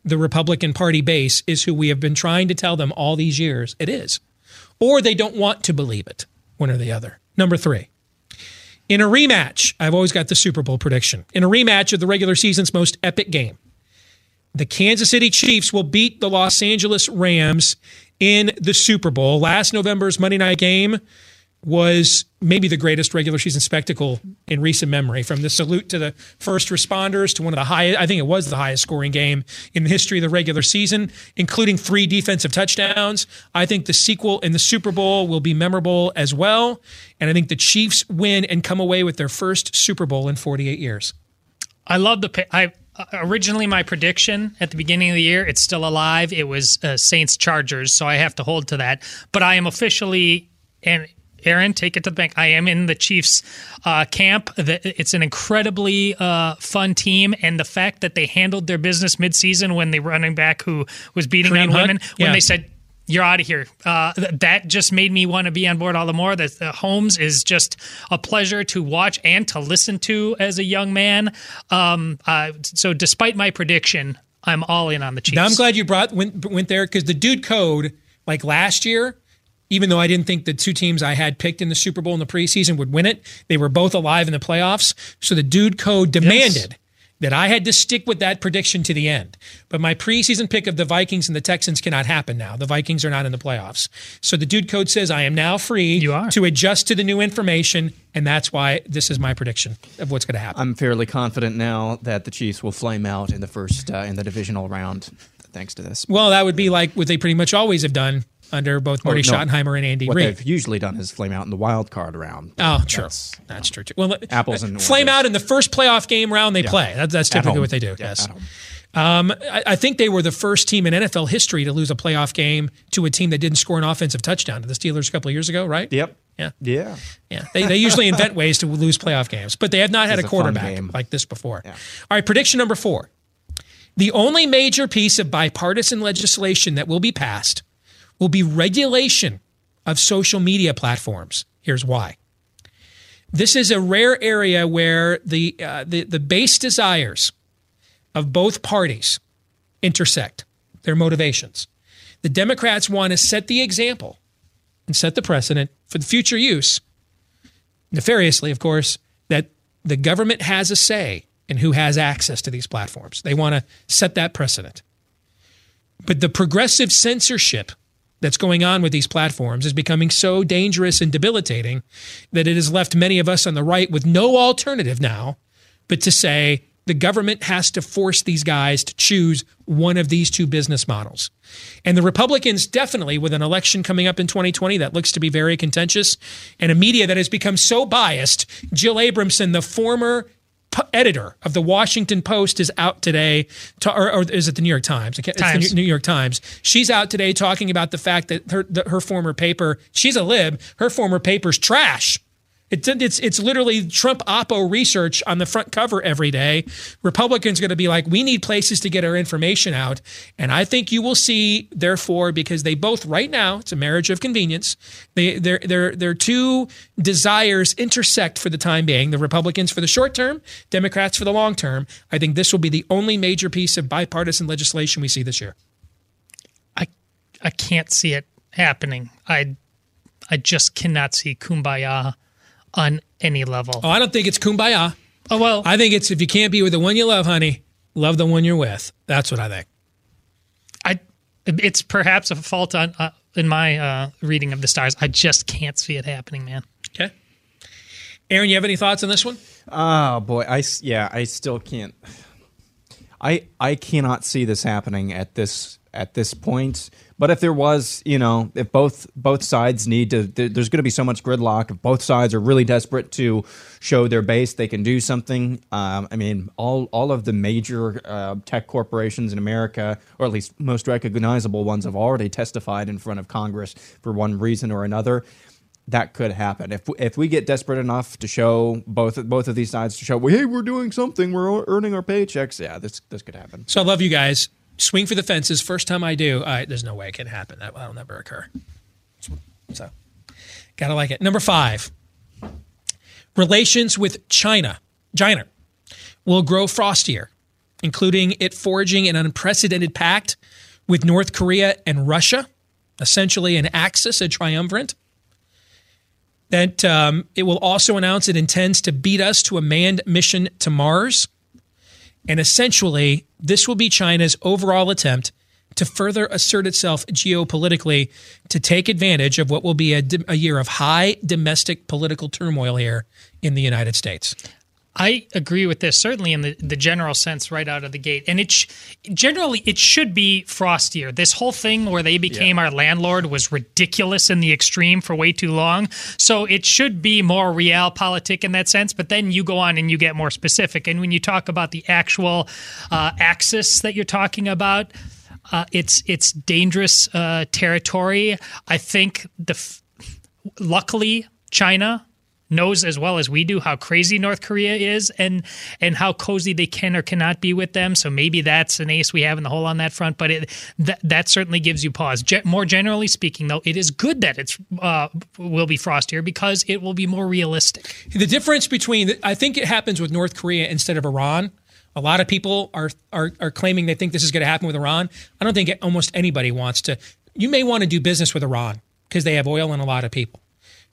the Republican Party base is who we have been trying to tell them all these years it is. Or they don't want to believe it, one or the other. Number three. In a rematch, I've always got the Super Bowl prediction. In a rematch of the regular season's most epic game, the Kansas City Chiefs will beat the Los Angeles Rams in the Super Bowl. Last November's Monday night game was maybe the greatest regular season spectacle in recent memory. From the salute to the first responders to one of the highest, I think it was the highest scoring game in the history of the regular season, including three defensive touchdowns. I think the sequel in the Super Bowl will be memorable as well. And I think the Chiefs win and come away with their first Super Bowl in 48 years. I love the. I originally my prediction at the beginning of the year. It's still alive. It was uh, Saints Chargers, so I have to hold to that. But I am officially and. Aaron, take it to the bank. I am in the Chiefs uh, camp. It's an incredibly uh, fun team, and the fact that they handled their business midseason when the running back who was beating Kareem on women, when Yeah. they said you're out of here. Uh, th- that just made me want to be on board all the more. That uh, Mahomes is just a pleasure to watch and to listen to as a young man. Um, uh, so, despite my prediction, I'm all in on the Chiefs. Now I'm glad you brought went went there because the dude code like last year, even though I didn't think the two teams I had picked in the Super Bowl in the preseason would win it, they were both alive in the playoffs. So the dude code demanded that I had to stick with that prediction to the end. But my preseason pick of the Vikings and the Texans cannot happen now. The Vikings are not in the playoffs. So the dude code says I am now free You are. to adjust to the new information, and that's why this is my prediction of what's going to happen. I'm fairly confident now that the Chiefs will flame out in the first uh, in the divisional round, thanks to this. well, that would be like what they pretty much always have done under both Marty no, Schottenheimer and Andy What Reid. they've usually done is flame out in the wild card round. Oh, true. That's, That's, true. Too. Well, Apples and flame oranges. out in the first playoff game round they play. That, that's typically what they do. Yeah, yes. Um, I, I think they were the first team in NFL history to lose a playoff game to a team that didn't score an offensive touchdown to the Steelers a couple of years ago, right? Yep. Yeah. Yeah. Yeah. They, they usually *laughs* invent ways to lose playoff games, but they have not had a It's a quarterback like this before. All right, prediction number four. The only major piece of bipartisan legislation that will be passed will be regulation of social media platforms. Here's why. This is a rare area where the, uh, the, the base desires of both parties intersect, their motivations. The Democrats want to set the example and set the precedent for the future use, nefariously, of course, that the government has a say in who has access to these platforms. They want to set that precedent. But the progressive censorship that's going on with these platforms is becoming so dangerous and debilitating that it has left many of us on the right with no alternative now but to say the government has to force these guys to choose one of these two business models. And the Republicans definitely, with an election coming up in 2020 that looks to be very contentious, and a media that has become so biased, Jill Abramson, the former editor of the Washington Post, is out today, to, or, or is it the New York Times? It's Times. the New New York Times. She's out today talking about the fact that her, the, her former paper, she's a lib, her former paper's trash. It's, it's it's literally Trump Oppo research on the front cover every day. Republicans are going to be like, we need places to get our information out, and I think you will see, therefore, because they both right now it's a marriage of convenience. They their their their two desires intersect for the time being. The Republicans for the short term, Democrats for the long term. I think this will be the only major piece of bipartisan legislation we see this year. I I can't see it happening. I I just cannot see kumbaya on any level. Oh, I don't think it's kumbaya. Oh well, I think it's if you can't be with the one you love, honey, love the one you're with. That's what I think. I it's perhaps a fault on uh, in my uh, reading of the stars. I just can't see it happening, man. Okay. Aaron, you have any thoughts on this one? Oh boy, I yeah, I still can't. I I cannot see this happening at this at this point. But if there was, you know, if both both sides need to, there, there's going to be so much gridlock. If both sides are really desperate to show their base, they can do something. Um, I mean, all all of the major uh, tech corporations in America, or at least most recognizable ones, have already testified in front of Congress for one reason or another that could happen if if we get desperate enough to show both both of these sides to show, hey, we're doing something, we're earning our paychecks. Yeah, this this could happen. So I love you guys. Swing for the fences. First time I do, I, there's no way it can happen. That will never occur. So, gotta like it. Number five, relations with China. China will grow frostier, including it forging an unprecedented pact with North Korea and Russia, essentially an axis, a triumvirate. That um, it will also announce it intends to beat us to a manned mission to Mars. And essentially, this will be China's overall attempt to further assert itself geopolitically to take advantage of what will be a, a year of high domestic political turmoil here in the United States. I agree with this certainly in the, the general sense right out of the gate, and it sh- generally it should be frostier. This whole thing where they became our landlord was ridiculous in the extreme for way too long. So it should be more realpolitik in that sense. But then you go on and you get more specific, and when you talk about the actual uh, axis that you're talking about. Uh, it's it's dangerous uh, territory. I think the f- luckily China knows as well as we do how crazy North Korea is and and how cozy they can or cannot be with them. So maybe that's an ace we have in the hole on that front. But it that that certainly gives you pause. Ge- more generally speaking, though, it is good that it's uh, will be frostier because it will be more realistic. The difference between, I think it happens with North Korea instead of Iran. A lot of people are are, are claiming they think this is going to happen with Iran. I don't think almost anybody wants to. You may want to do business with Iran because they have oil and a lot of people.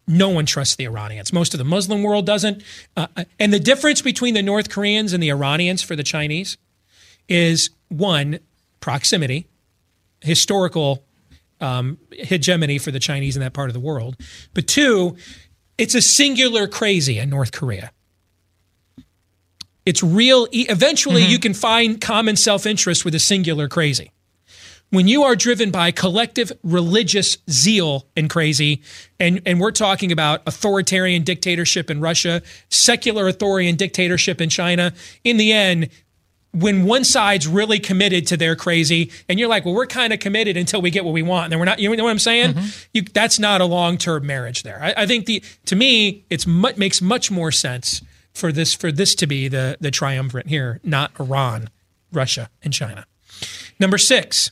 No one trusts the Iranians. Most of the Muslim world doesn't. Uh, and the difference between the North Koreans and the Iranians for the Chinese is one, proximity, historical um, hegemony for the Chinese in that part of the world. But two, it's a singular crazy in North Korea. It's real. Eventually, you can find common self interest with a singular crazy. When you are driven by collective religious zeal and crazy, and, and we're talking about authoritarian dictatorship in Russia, secular authoritarian dictatorship in China, in the end, when one side's really committed to their crazy, and you're like, well, we're kind of committed until we get what we want, and then we're not. You know what I'm saying? Mm-hmm. You, that's not a long term marriage. There, I, I, think the to me, it's mu- makes much more sense for this for this to be the the triumvirate here, not Iran, Russia, and China. Number six,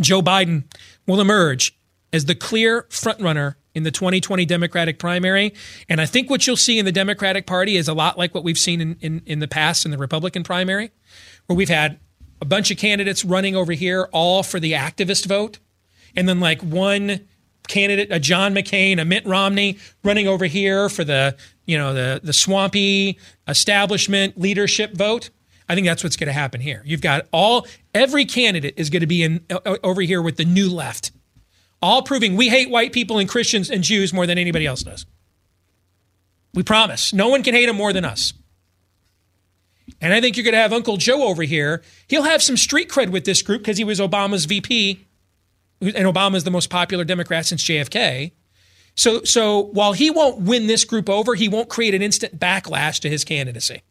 Joe Biden will emerge as the clear frontrunner in the 2020 Democratic primary. And I think what you'll see in the Democratic Party is a lot like what we've seen in, in, in the past in the Republican primary, where we've had a bunch of candidates running over here, all for the activist vote, and then like one candidate, a John McCain, a Mitt Romney, running over here for the you know the the swampy establishment leadership vote. I think that's what's going to happen here. You've got all every candidate is going to be in over here with the new left, all proving we hate white people and Christians and Jews more than anybody else does. We promise. No one can hate them more than us. And I think you're going to have Uncle Joe over here. He'll have some street cred with this group because he was Obama's VP, and Obama's the most popular Democrat since JFK. So, so while he won't win this group over, he won't create an instant backlash to his candidacy.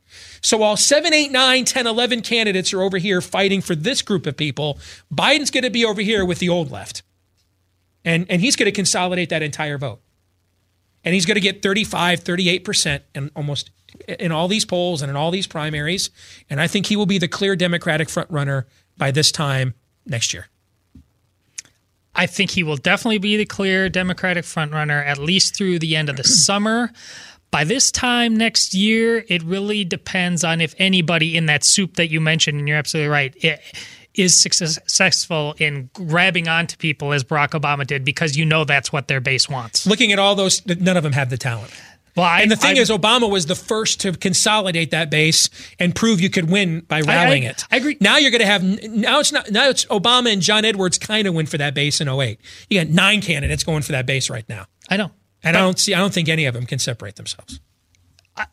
So while 7, 8, 9, 10, 11 candidates are over here fighting for this group of people, Biden's going to be over here with the old left. And, and he's going to consolidate that entire vote. And he's going to get 35, 38% in almost in all these polls and in all these primaries. And I think he will be the clear Democratic frontrunner by this time next year. I think he will definitely be the clear Democratic frontrunner at least through the end of the *clears throat* summer. By this time next year, it really depends on if anybody in that soup that you mentioned, and you're absolutely right, it, is successful in grabbing onto people as Barack Obama did, because you know that's what their base wants. Looking at all those, none of them have the talent. Well, I- and the thing I- is, Obama was the first to consolidate that base and prove you could win by rallying it. I agree. Now you're going to have now it's not now it's Obama and John Edwards kind of went for that base in 08. You got nine candidates going for that base right now, I know. And I don't see I don't think any of them can separate themselves.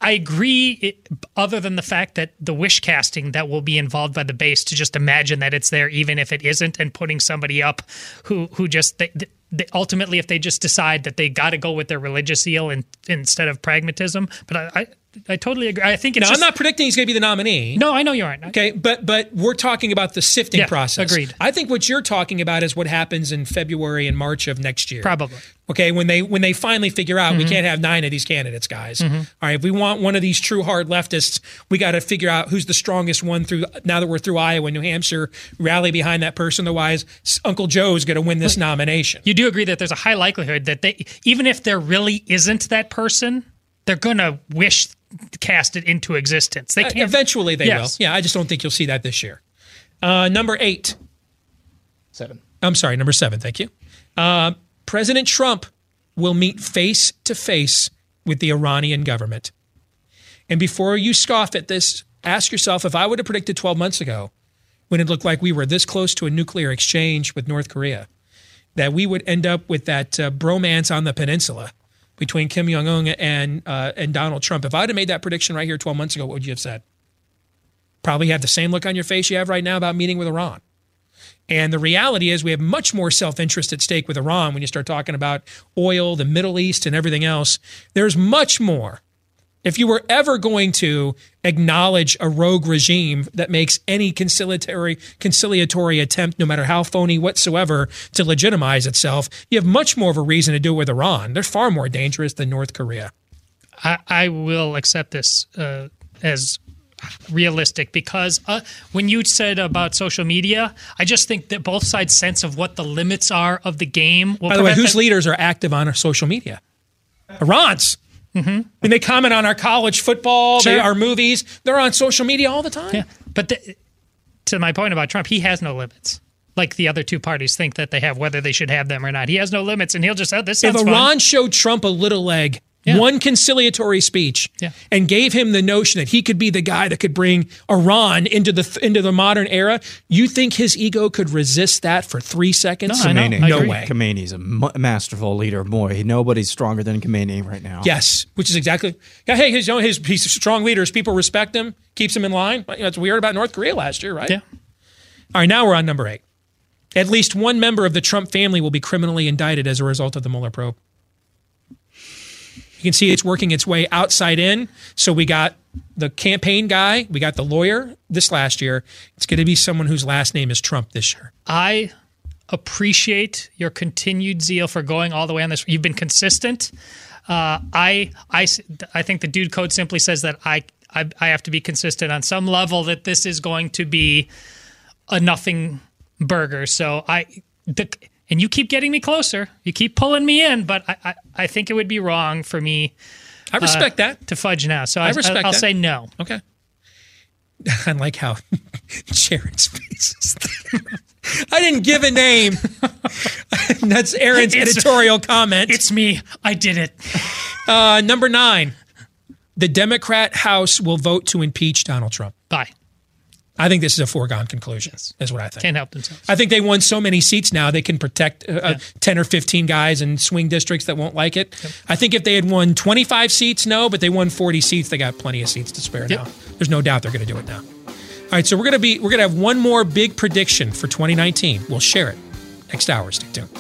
I agree, it, other than the fact that the wish casting that will be involved by the base to just imagine that it's there, even if it isn't, and putting somebody up who who just they, they, ultimately, if they just decide that they got to go with their religious zeal and, instead of pragmatism. But I, I, I totally agree. I think it's Now just, I'm not predicting he's going to be the nominee. No, I know you aren't. Okay, but but we're talking about the sifting Yeah, process. agreed. I think what you're talking about is what happens in February and March of next year. Probably. Okay, when they when they finally figure out Mm-hmm. we can't have nine of these candidates, guys. All right, if we want one of these true hard leftists, we got to figure out who's the strongest one through. Now that we're through Iowa, New Hampshire, rally behind that person. Otherwise, Uncle Joe's going to win this nomination. You do agree that there's a high likelihood that they, even if there really isn't that person, they're going to wish cast it into existence. They Uh, can't. Eventually, they Yes. will. Yeah, I just don't think you'll see that this year. Uh, number eight. Seven. I'm sorry, number seven. Thank you. Uh, President Trump will meet face to face with the Iranian government. And before you scoff at this, ask yourself if I would have predicted 12 months ago, when it looked like we were this close to a nuclear exchange with North Korea, that we would end up with that uh, bromance on the peninsula between Kim Jong Un and uh, and Donald Trump. If I'd have made that prediction right here 12 months ago, what would you have said? Probably have the same look on your face you have right now about meeting with Iran. And the reality is, we have much more self interest at stake with Iran when you start talking about oil, the Middle East, and everything else. There's much more. If you were ever going to acknowledge a rogue regime that makes any conciliatory conciliatory attempt, no matter how phony whatsoever, to legitimize itself, you have much more of a reason to do it with Iran. They're far more dangerous than North Korea. I, I will accept this uh, as realistic because uh, when you said about social media, I just think that both sides' sense of what the limits are of the game. Will By the way, whose leaders are active on our social media? Iran's. Mm-hmm. And they comment on our college football, they, our movies. They're on social media all the time. Yeah, but the, to my point about Trump, he has no limits. Like the other two parties think that they have, whether they should have them or not. He has no limits, and he'll just, oh, this If Iran fun. showed Trump a little leg, Yeah. one conciliatory speech, Yeah. and gave him the notion that he could be the guy that could bring Iran into the into the modern era, you think his ego could resist that for three seconds? No, I know. Khomeini. I no way. Khomeini's a masterful leader. Boy, nobody's stronger than Khomeini right now. Yes, which is exactly. Yeah, hey, his, you know, his he's a strong leaders. People respect him, keeps him in line. But, you know, it's weird about North Korea last year, right? Yeah. All right, now we're on number eight. At least one member of the Trump family will be criminally indicted as a result of the Mueller probe. You can see it's working its way outside in. So we got the campaign guy, we got the lawyer this last year. It's going to be someone whose last name is Trump this year. I appreciate your continued zeal for going all the way on this. You've been consistent. Uh, I, I, I think the dude code simply says that I, I, I have to be consistent on some level that this is going to be a nothing burger. So I, the, and you keep getting me closer. You keep pulling me in, but I, I, I think it would be wrong for me I respect that. to fudge now. So I, respect I'll that. say no. Okay. *laughs* I like how Sharon's face is. I didn't give a name. *laughs* That's Aaron's It's- editorial comment. It's me. I did it. Uh, number nine. The Democrat House will vote to impeach Donald Trump. Bye. I think this is a foregone conclusion. Is what I think. Can't help themselves. I think they won so many seats now they can protect uh, uh, 10 or 15 guys in swing districts that won't like it. I think if they had won 25 seats, no, but they won 40 seats, they got plenty of seats to spare Yep. now. There's no doubt they're going to do it now. All right, so we're going to be we're going to have one more big prediction for 2019. We'll share it next hour. Stay tuned.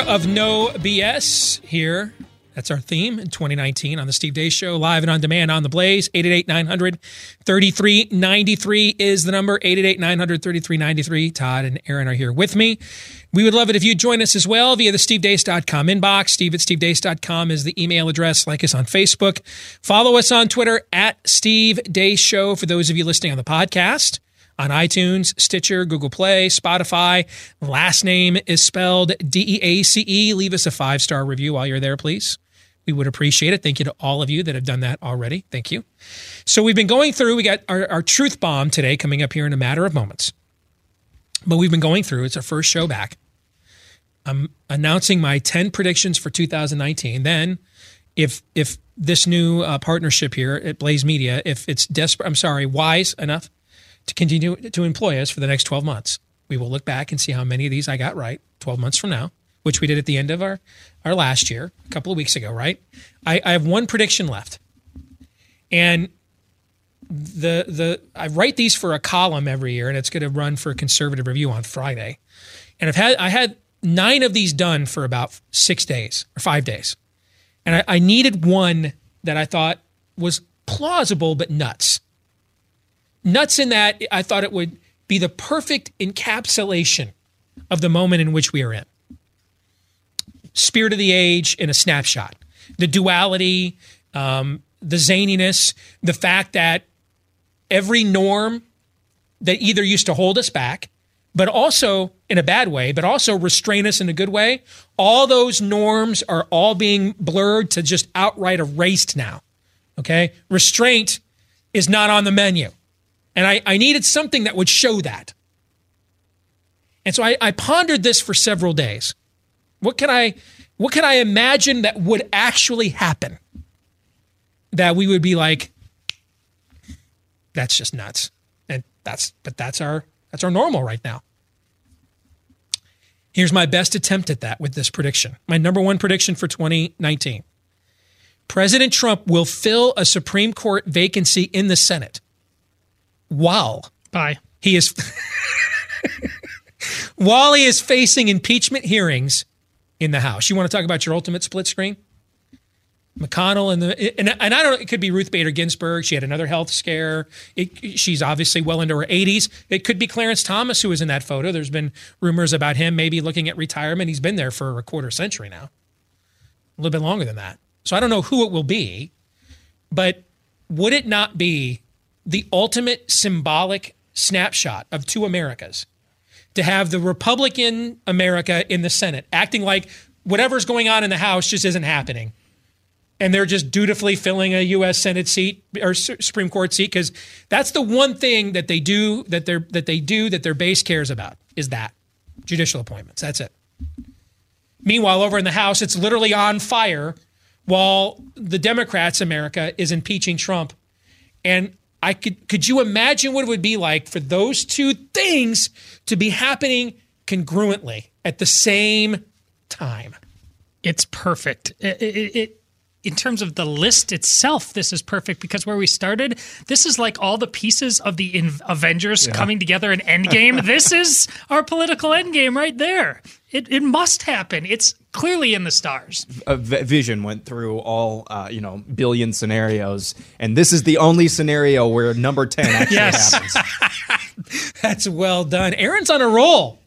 Of no BS here. That's our theme in 2019 on the Steve Deace Show, live and on demand on the Blaze. 888 900 3393 is the number. 888 900 3393. Todd and Aaron are here with me. We would love it if you join us as well via the stevedeace.com inbox. Steve at stevedeace.com is the email address. Like us on Facebook. Follow us on Twitter at Steve Deace Show for those of you listening on the podcast on iTunes, Stitcher, Google Play, Spotify. Last name is spelled D E A C E. Leave us a five star review while you're there, please. we would appreciate it. Thank you to all of you that have done that already. Thank you. So we've been going through, we got our, our truth bomb today coming up here in a matter of moments. But we've been going through, it's our first show back. I'm announcing my 10 predictions for 2019. Then, if if this new uh, partnership here at Blaze Media, if it's desperate, I'm sorry, wise enough to continue to employ us for the next 12 months, we will look back and see how many of these I got right 12 months from now, which we did at the end of our, our last year, a couple of weeks ago, right? I, I have one prediction left. And the the I write these for a column every year, and it's going to run for conservative review on Friday. And I've had I had nine of these done for about six days or five days, and I, I needed one that I thought was plausible but nuts. Nuts in that I thought it would be the perfect encapsulation of the moment in which we are in. Spirit of the age in a snapshot. The duality, um, the zaniness, the fact that every norm that either used to hold us back, but also in a bad way, but also restrain us in a good way, all those norms are all being blurred to just outright erased now. Okay? Restraint is not on the menu. And I, I needed something that would show that. And so I, I pondered this for several days. What can I what can I imagine that would actually happen? That we would be like, that's just nuts. And that's but that's our that's our normal right now. Here's my best attempt at that with this prediction. My number one prediction for 2019. President Trump will fill a Supreme Court vacancy in the Senate while Bye. he is *laughs* while he is facing impeachment hearings in the House. You want to talk about your ultimate split screen? McConnell and the and, and I don't know. It could be Ruth Bader Ginsburg. She had another health scare. It, she's obviously well into her 80s. It could be Clarence Thomas who was in that photo. There's been rumors about him maybe looking at retirement. He's been there for a quarter century now, a little bit longer than that. So I don't know who it will be, but would it not be the ultimate symbolic snapshot of two Americas to have the Republican America in the Senate acting like whatever's going on in the House just isn't happening? and they're just dutifully filling a U.S. Senate seat or Supreme Court seat because that's the one thing that they do that they're that they do that their base cares about is that judicial appointments. That's it. Meanwhile, over in the House, it's literally on fire while the Democrats' America is impeaching Trump. And I could could you imagine what it would be like for those two things to be happening congruently at the same time? It's perfect. It, it, it in terms of the list itself, this is perfect because where we started, this is like all the pieces of the in- Avengers yeah. coming together in Endgame. *laughs* this is our political Endgame right there. It, it must happen. It's clearly in the stars. A vision went through all, uh, you know, billion scenarios, and this is the only scenario where number 10 actually happens. *laughs* That's well done. Aaron's on a roll.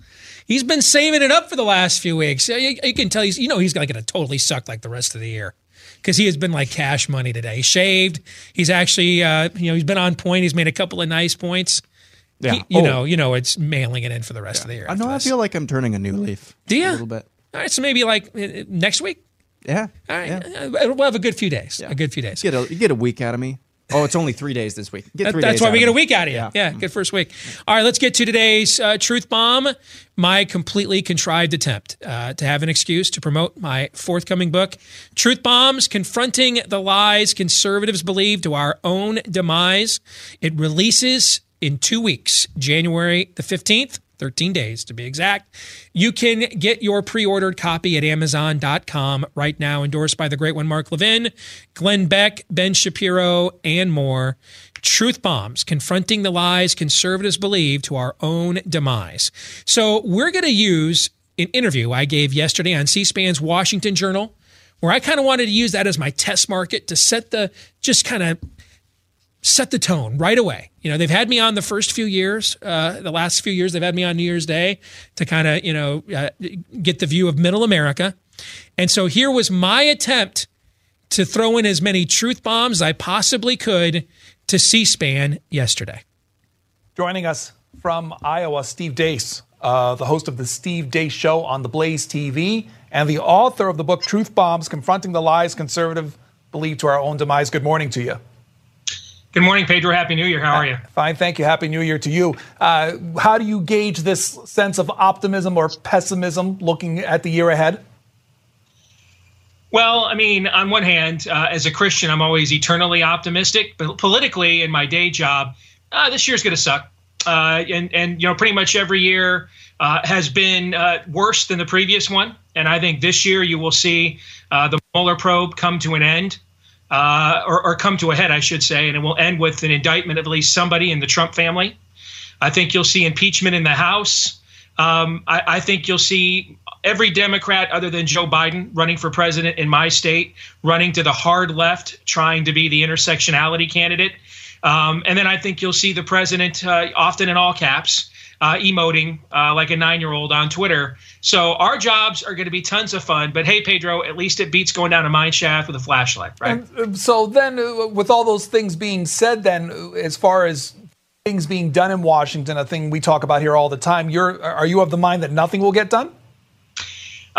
He's been saving it up for the last few weeks. You, you can tell he's, you know, he's going to totally suck like the rest of the year because he has been like cash money today. He shaved. He's actually, uh, you know, he's been on point. He's made a couple of nice points. Yeah. He, you oh. know, you know, it's mailing it in for the rest yeah. of the year. I know. I feel like I'm turning a new leaf. Do you? A little bit. All right. So maybe like uh, next week. Yeah. All right. Yeah. Uh, we'll have a good few days. Yeah. A good few days. Get a, get a week out of me. Oh, it's only three days this week. That, that's why we get a week out of you. Yeah, yeah good first week. All right, let's get to today's uh, truth bomb. My completely contrived attempt uh, to have an excuse to promote my forthcoming book, Truth Bombs Confronting the Lies Conservatives Believe to Our Own Demise. It releases in two weeks, January the 15th. 13 days to be exact. You can get your pre ordered copy at Amazon.com right now, endorsed by the great one, Mark Levin, Glenn Beck, Ben Shapiro, and more. Truth bombs confronting the lies conservatives believe to our own demise. So, we're going to use an interview I gave yesterday on C SPAN's Washington Journal, where I kind of wanted to use that as my test market to set the just kind of set the tone right away. You know, they've had me on the first few years, uh, the last few years, they've had me on New Year's Day to kind of, you know, uh, get the view of middle America. And so here was my attempt to throw in as many truth bombs as I possibly could to C SPAN yesterday. Joining us from Iowa, Steve Deace, uh, the host of the Steve Deace Show on the Blaze TV, and the author of the book Truth Bombs Confronting the Lies Conservative Believe to Our Own Demise. Good morning to you. Good morning, Pedro. Happy New Year. How are you? Uh, fine, thank you. Happy New Year to you. Uh, how do you gauge this sense of optimism or pessimism looking at the year ahead? Well, I mean, on one hand, uh, as a Christian, I'm always eternally optimistic, but politically, in my day job, uh, this year's going to suck. Uh, and and you know, pretty much every year uh, has been uh, worse than the previous one. And I think this year you will see uh, the Mueller probe come to an end, uh, or, or come to a head, I should say, and it will end with an indictment of at least somebody in the Trump family. I think you'll see impeachment in the House. Um, I, I think you'll see every Democrat other than Joe Biden running for president in my state running to the hard left, trying to be the intersectionality candidate. Um, and then I think you'll see the president, uh, often in all caps, uh, emoting uh, like a nine year old on Twitter. So our jobs are going to be tons of fun. But hey, Pedro, at least it beats going down a mine shaft with a flashlight, right? And, so then, uh, with all those things being said, then uh, as far as things being done in Washington, a thing we talk about here all the time, you're are you of the mind that nothing will get done?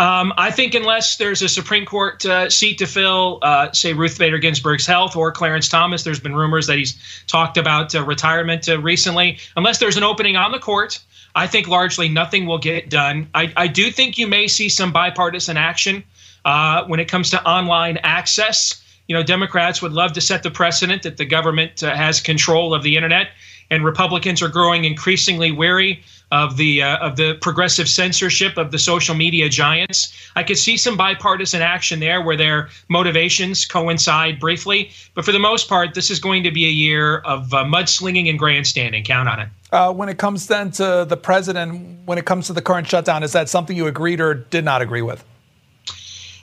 Um, I think unless there's a Supreme Court uh, seat to fill, uh, say Ruth Bader Ginsburg's health or Clarence Thomas, there's been rumors that he's talked about uh, retirement uh, recently. Unless there's an opening on the court, I think largely nothing will get done. I, I do think you may see some bipartisan action uh, when it comes to online access. You know, Democrats would love to set the precedent that the government uh, has control of the internet, and Republicans are growing increasingly wary of the uh, of the progressive censorship of the social media giants. I could see some bipartisan action there where their motivations coincide briefly, but for the most part, this is going to be a year of uh, mudslinging and grandstanding. Count on it. Uh, when it comes then to the president, when it comes to the current shutdown, is that something you agreed or did not agree with?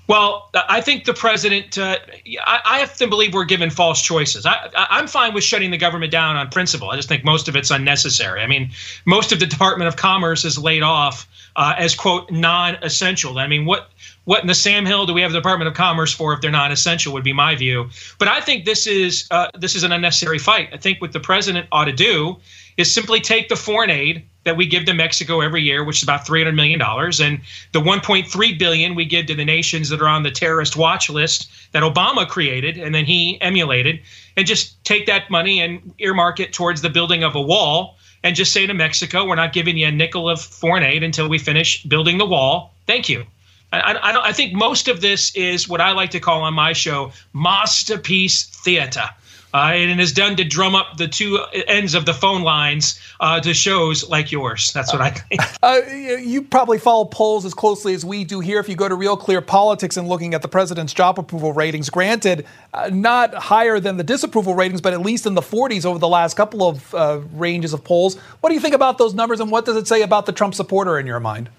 Well, I think the president, uh, I, I, to believe we're given false choices. I, am fine with shutting the government down on principle. I just think most of it's unnecessary. I mean, most of the Department of Commerce is laid off uh, as, quote, non essential. I mean, what, what in the Sam Hill do we have the Department of Commerce for if they're non essential, would be my view. But I think this is, uh, this is an unnecessary fight. I think what the president ought to do is simply take the foreign aid that we give to Mexico every year, which is about $300 million, and the 1.3 billion we give to the nations that are on the terrorist watch list that Obama created and then he emulated, and just take that money and earmark it towards the building of a wall and just say to Mexico, we're not giving you a nickel of foreign aid until we finish building the wall. Thank you. I, I, I think most of this is what I like to call on my show masterpiece theater uh, and is done to drum up the two ends of the phone lines uh, to shows like yours. That's what I think. *laughs* Uh, you probably follow polls as closely as we do here. If you go to Real Clear Politics and looking at the president's job approval ratings, granted, uh, not higher than the disapproval ratings, but at least in the 40s over the last couple of uh, ranges of polls. What do you think about those numbers, and what does it say about the Trump supporter in your mind?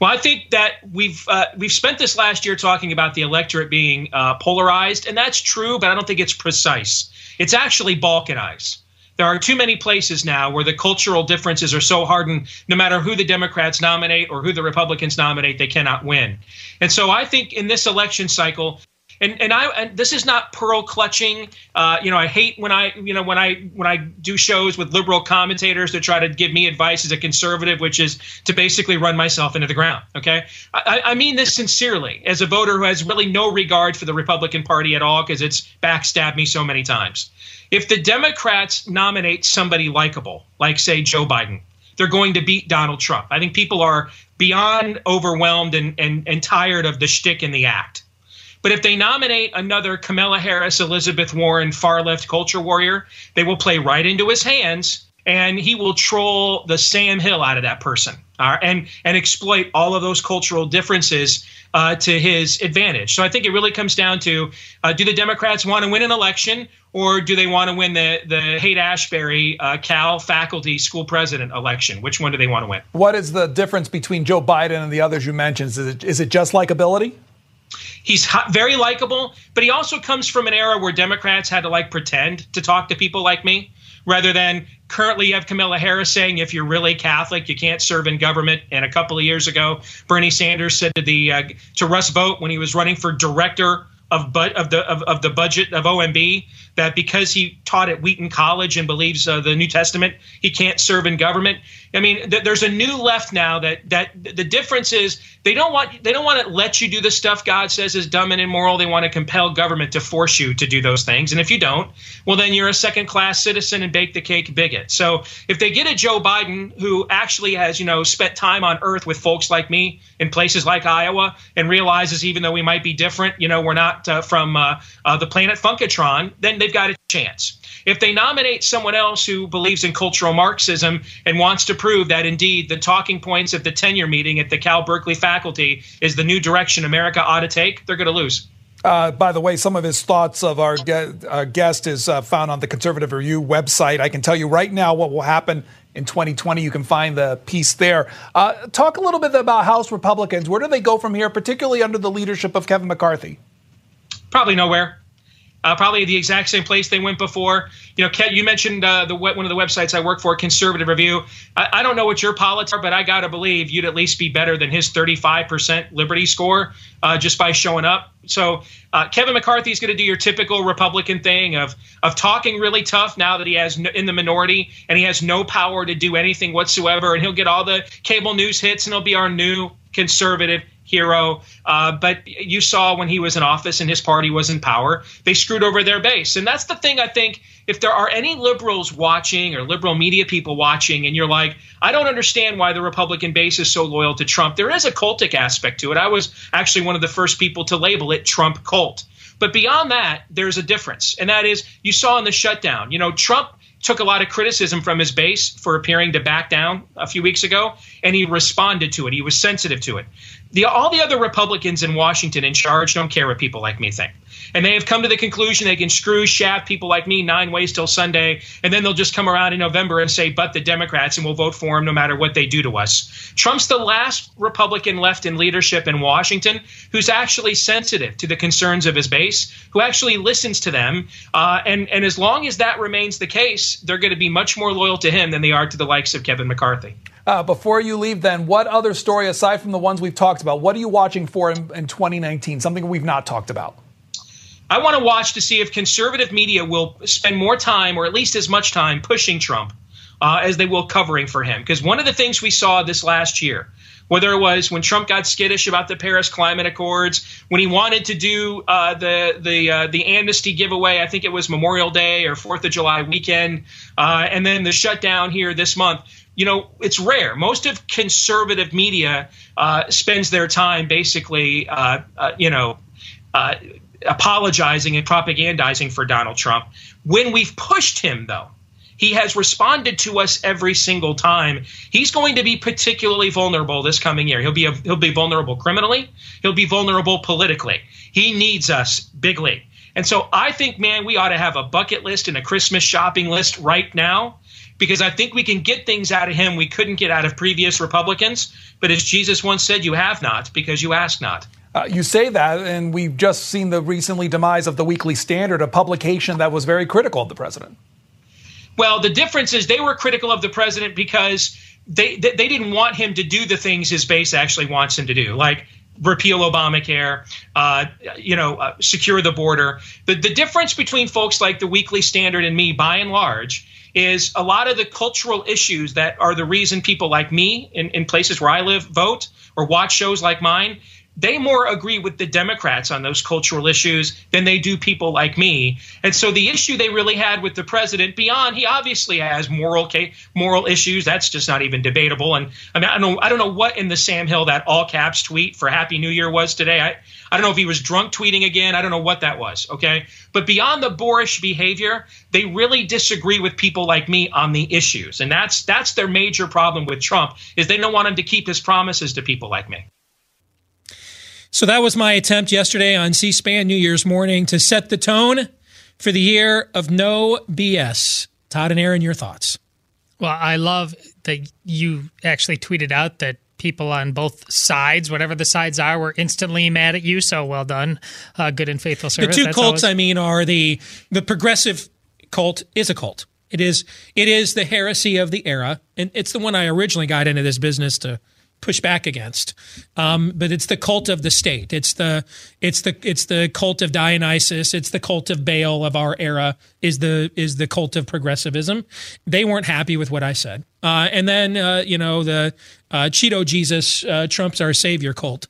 Well, I think that we've uh, we've spent this last year talking about the electorate being uh, polarized, and that's true, but I don't think it's precise. It's actually balkanized. There are too many places now where the cultural differences are so hardened. No matter who the Democrats nominate or who the Republicans nominate, they cannot win. And so I think in this election cycle, and and I and this is not pearl clutching. Uh, you know, I hate when I you know when I when I do shows with liberal commentators that try to give me advice as a conservative, which is to basically run myself into the ground. Okay, I, I mean this sincerely as a voter who has really no regard for the Republican Party at all because it's backstabbed me so many times. If the Democrats nominate somebody likable, like say Joe Biden, they're going to beat Donald Trump. I think people are beyond overwhelmed and, and, and tired of the shtick and the act. But if they nominate another Kamala Harris, Elizabeth Warren, far left culture warrior, they will play right into his hands and he will troll the Sam Hill out of that person uh, and and exploit all of those cultural differences uh, to his advantage. So I think it really comes down to uh, do the Democrats want to win an election or do they want to win the the Haight Ashbury uh, Cal faculty school president election? Which one do they want to win? What is the difference between Joe Biden and the others you mentioned? Is it, is it just likability? He's very likable, but he also comes from an era where Democrats had to like pretend to talk to people like me rather than currently you have Kamala Harris saying if you're really Catholic, you can't serve in government. And a couple of years ago, Bernie Sanders said to the uh, to Russ Vought when he was running for director of but of the of, of the budget of OMB that because he taught at Wheaton College and believes uh, the New Testament, he can't serve in government. I mean, th- there's a new left now that that the difference is they don't want they don't want to let you do the stuff God says is dumb and immoral. They want to compel government to force you to do those things. And if you don't, well, then you're a second class citizen and bake the cake bigot. So if they get a Joe Biden who actually has you know spent time on Earth with folks like me in places like Iowa and realizes even though we might be different, you know, we're not uh, from uh, uh, the planet Funkatron, then they've got a chance. If they nominate someone else who believes in cultural Marxism and wants to prove that indeed the talking points of the tenure meeting at the Cal Berkeley faculty is the new direction America ought to take, they're going to lose. Uh, by the way, some of his thoughts of our, ge- our guest is uh, found on the Conservative Review website. I can tell you right now what will happen in 2020. You can find the piece there. Uh, talk a little bit about House Republicans. Where do they go from here, particularly under the leadership of Kevin McCarthy? Probably nowhere. Uh, probably the exact same place they went before. You know, Ken, you mentioned uh, the one of the websites I work for, Conservative Review. I, I don't know what your politics are, but I got to believe you'd at least be better than his 35% Liberty score uh, just by showing up. So uh, Kevin McCarthy is going to do your typical Republican thing of of talking really tough now that he has no, in the minority and he has no power to do anything whatsoever, and he'll get all the cable news hits, and he'll be our new conservative hero. Uh, but you saw when he was in office and his party was in power, they screwed over their base. And that's the thing I think if there are any liberals watching or liberal media people watching, and you're like, I don't understand why the Republican base is so loyal to Trump, there is a cultic aspect to it. I was actually one of the first people to label it Trump cult. But beyond that, there's a difference. And that is, you saw in the shutdown, you know, Trump took a lot of criticism from his base for appearing to back down a few weeks ago, and he responded to it. He was sensitive to it. The, all the other Republicans in Washington in charge don't care what people like me think. And they have come to the conclusion they can screw, shaft people like me nine ways till Sunday, and then they'll just come around in November and say, but the Democrats, and we'll vote for them no matter what they do to us. Trump's the last Republican left in leadership in Washington who's actually sensitive to the concerns of his base, who actually listens to them. Uh, and, and as long as that remains the case, they're going to be much more loyal to him than they are to the likes of Kevin McCarthy. Uh, before you leave, then, what other story, aside from the ones we've talked about, what are you watching for in, in 2019? Something we've not talked about. I want to watch to see if conservative media will spend more time, or at least as much time, pushing Trump uh, as they will covering for him. Because one of the things we saw this last year, whether it was when Trump got skittish about the Paris Climate Accords, when he wanted to do uh, the the uh, the amnesty giveaway, I think it was Memorial Day or Fourth of July weekend, uh, and then the shutdown here this month you know, it's rare. Most of conservative media uh, spends their time basically, uh, uh, you know, uh, apologizing and propagandizing for Donald Trump. When we've pushed him, though, he has responded to us every single time. He's going to be particularly vulnerable this coming year. He'll be a, he'll be vulnerable criminally. He'll be vulnerable politically. He needs us bigly. And so I think, man, we ought to have a bucket list and a Christmas shopping list right now because I think we can get things out of him we couldn't get out of previous Republicans. But as Jesus once said, you have not because you ask not. Uh, you say that, and we've just seen the recently demise of the Weekly Standard, a publication that was very critical of the president. Well, the difference is they were critical of the president because they, they, didn't want him to do the things his base actually wants him to do, like repeal Obamacare, uh, you know, uh, secure the border. The, the difference between folks like the Weekly Standard and me, by and large, is a lot of the cultural issues that are the reason people like me in, in places where I live vote or watch shows like mine they more agree with the Democrats on those cultural issues than they do people like me. And so the issue they really had with the president, beyond he obviously has moral moral issues, that's just not even debatable. And I mean, I don't know, I don't know what in the Sam Hill that all caps tweet for Happy New Year was today. I I don't know if he was drunk tweeting again. I don't know what that was. Okay, but beyond the boorish behavior, they really disagree with people like me on the issues, and that's that's their major problem with Trump is they don't want him to keep his promises to people like me. So that was my attempt yesterday on C SPAN New Year's morning to set the tone for the year of no BS. Todd and Aaron, your thoughts? Well, I love that you actually tweeted out that people on both sides, whatever the sides are, were instantly mad at you. So well done, uh, good and faithful service. The two That's cults, always- I mean, are the the progressive cult is a cult. It is it is the heresy of the era, and it's the one I originally got into this business to push back against. Um, but it's the cult of the state. It's the it's the it's the cult of Dionysus. It's the cult of Baal of our era. Is the is the cult of progressivism. They weren't happy with what I said. Uh, and then uh, you know the uh, Cheeto Jesus uh, Trump's our savior cult.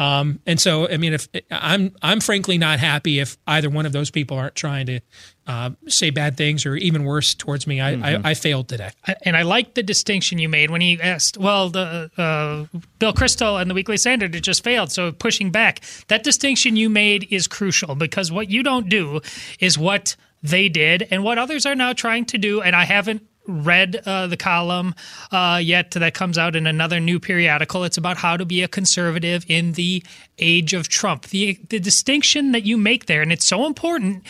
Um, and so, I mean, if I'm, I'm frankly not happy if either one of those people aren't trying to uh, say bad things or even worse towards me. I, Mm-hmm. I, I failed today. And I like the distinction you made when he asked, well, the uh, Bill Kristol and the Weekly Standard had just failed, so pushing back. That distinction you made is crucial because what you don't do is what they did and what others are now trying to do. And I haven't read uh, the column uh, yet that comes out in another new periodical. It's about how to be a conservative in the age of Trump. The the distinction that you make there, and it's so important.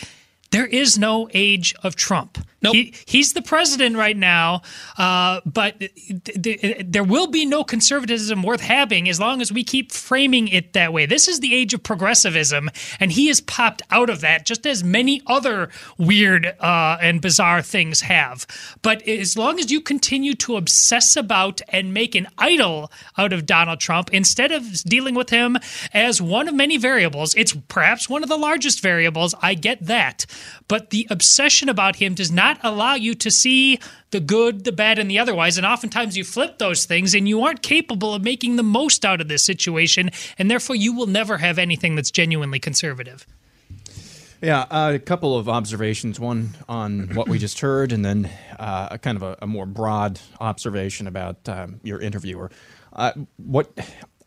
There is no age of Trump. Nope. He, he's the president right now, uh, but th- th- there will be no conservatism worth having as long as we keep framing it that way. This is the age of progressivism, and he has popped out of that just as many other weird uh, and bizarre things have. But as long as you continue to obsess about and make an idol out of Donald Trump instead of dealing with him as one of many variables, it's perhaps one of the largest variables. I get that. But the obsession about him does not allow you to see the good, the bad, and the otherwise. And oftentimes you flip those things and you aren't capable of making the most out of this situation. And therefore, you will never have anything that's genuinely conservative. Yeah, uh, a couple of observations. One on what we just heard, and then uh, a kind of a, a more broad observation about um, your interviewer. Uh, what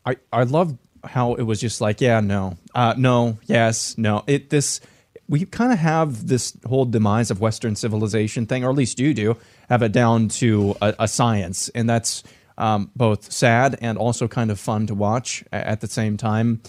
I I love how it was just like, yeah, no, uh, no, yes, no. It this we kind of have this whole demise of Western civilization thing, or at least you do, have it down to a, a science, and that's um, both sad and also kind of fun to watch at the same time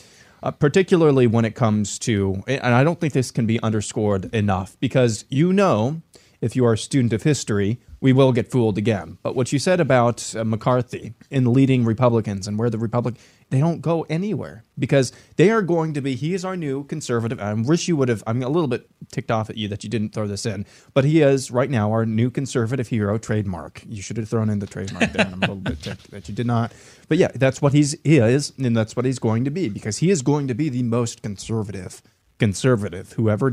uh, particularly when it comes to, and I don't think this can be underscored enough because you know, if you are a student of history, we will get fooled again. But what you said about uh, McCarthy in leading Republicans and where the Republic, they don't go anywhere because they are going to be, he is our new conservative. I wish you would have, I'm a little bit ticked off at you that you didn't throw this in, but he is right now our new conservative hero trademark. You should have thrown in the trademark there. I'm a little bit ticked that you did not. But yeah, that's what he's, he is, and that's what he's going to be because he is going to be the most conservative conservative whoever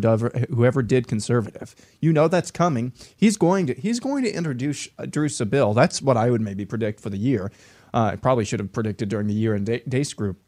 whoever did conservative you know that's coming he's going to he's going to introduce uh, introduce a bill that's what i would maybe predict for the year uh, i probably should have predicted during the year and day, days group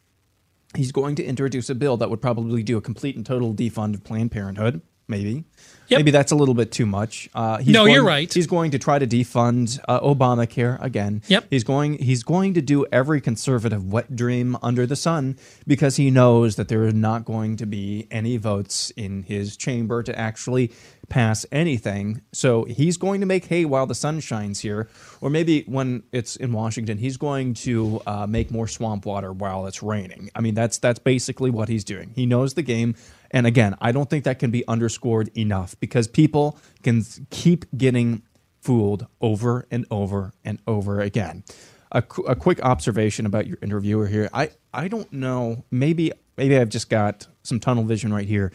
he's going to introduce a bill that would probably do a complete and total defund of planned parenthood maybe maybe that's a little bit too much. Uh, he's No, going- you're right. he's going to try to defund uh, obamacare again. Yep. he's going he's going to do every conservative wet dream under the sun because he knows that there is not going to be any votes in his chamber to actually pass anything. So he's going to make hay while the sun shines here. Or maybe when it's in washington he's going to uh, make more swamp water while it's raining. I mean that's that's basically what he's doing. He knows the game. And again i don't think that can be underscored enough because people can keep getting fooled over and over and over again. A, qu- a quick observation about your interviewer here. I, I don't know. Maybe maybe I've just got some tunnel vision right here.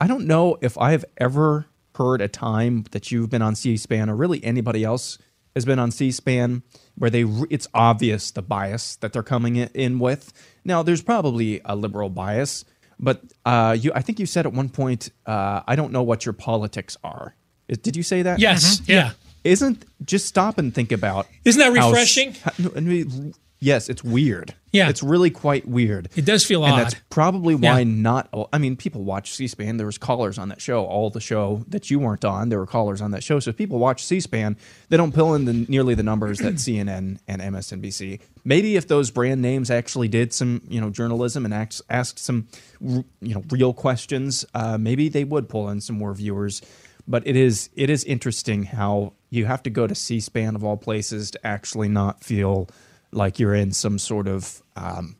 I don't know if I have ever heard a time that you've been on C-SPAN or really anybody else has been on C-SPAN where they re- it's obvious the bias that they're coming in, in with. Now there's probably a liberal bias, but uh, you I think you said at one point uh, I don't know what your politics are. Is- Did you say that? Yes. Mhm. Yeah. Isn't just stop and think about? Isn't that refreshing? how- no, I mean, yes, it's weird. Yeah. it's really quite weird. It does feel and odd. that's probably why Yeah. not. I mean, people watch C-SPAN. There was callers on that show. All the show that you weren't on, there were callers on that show. So if people watch C-SPAN, they don't pull in the nearly the numbers that *clears throat* CNN and MSNBC. Maybe if those brand names actually did some, you know, journalism and asked, asked some, you know, real questions, uh, maybe they would pull in some more viewers. But it is it is interesting how you have to go to C-SPAN of all places to actually not feel like you're in some sort of um,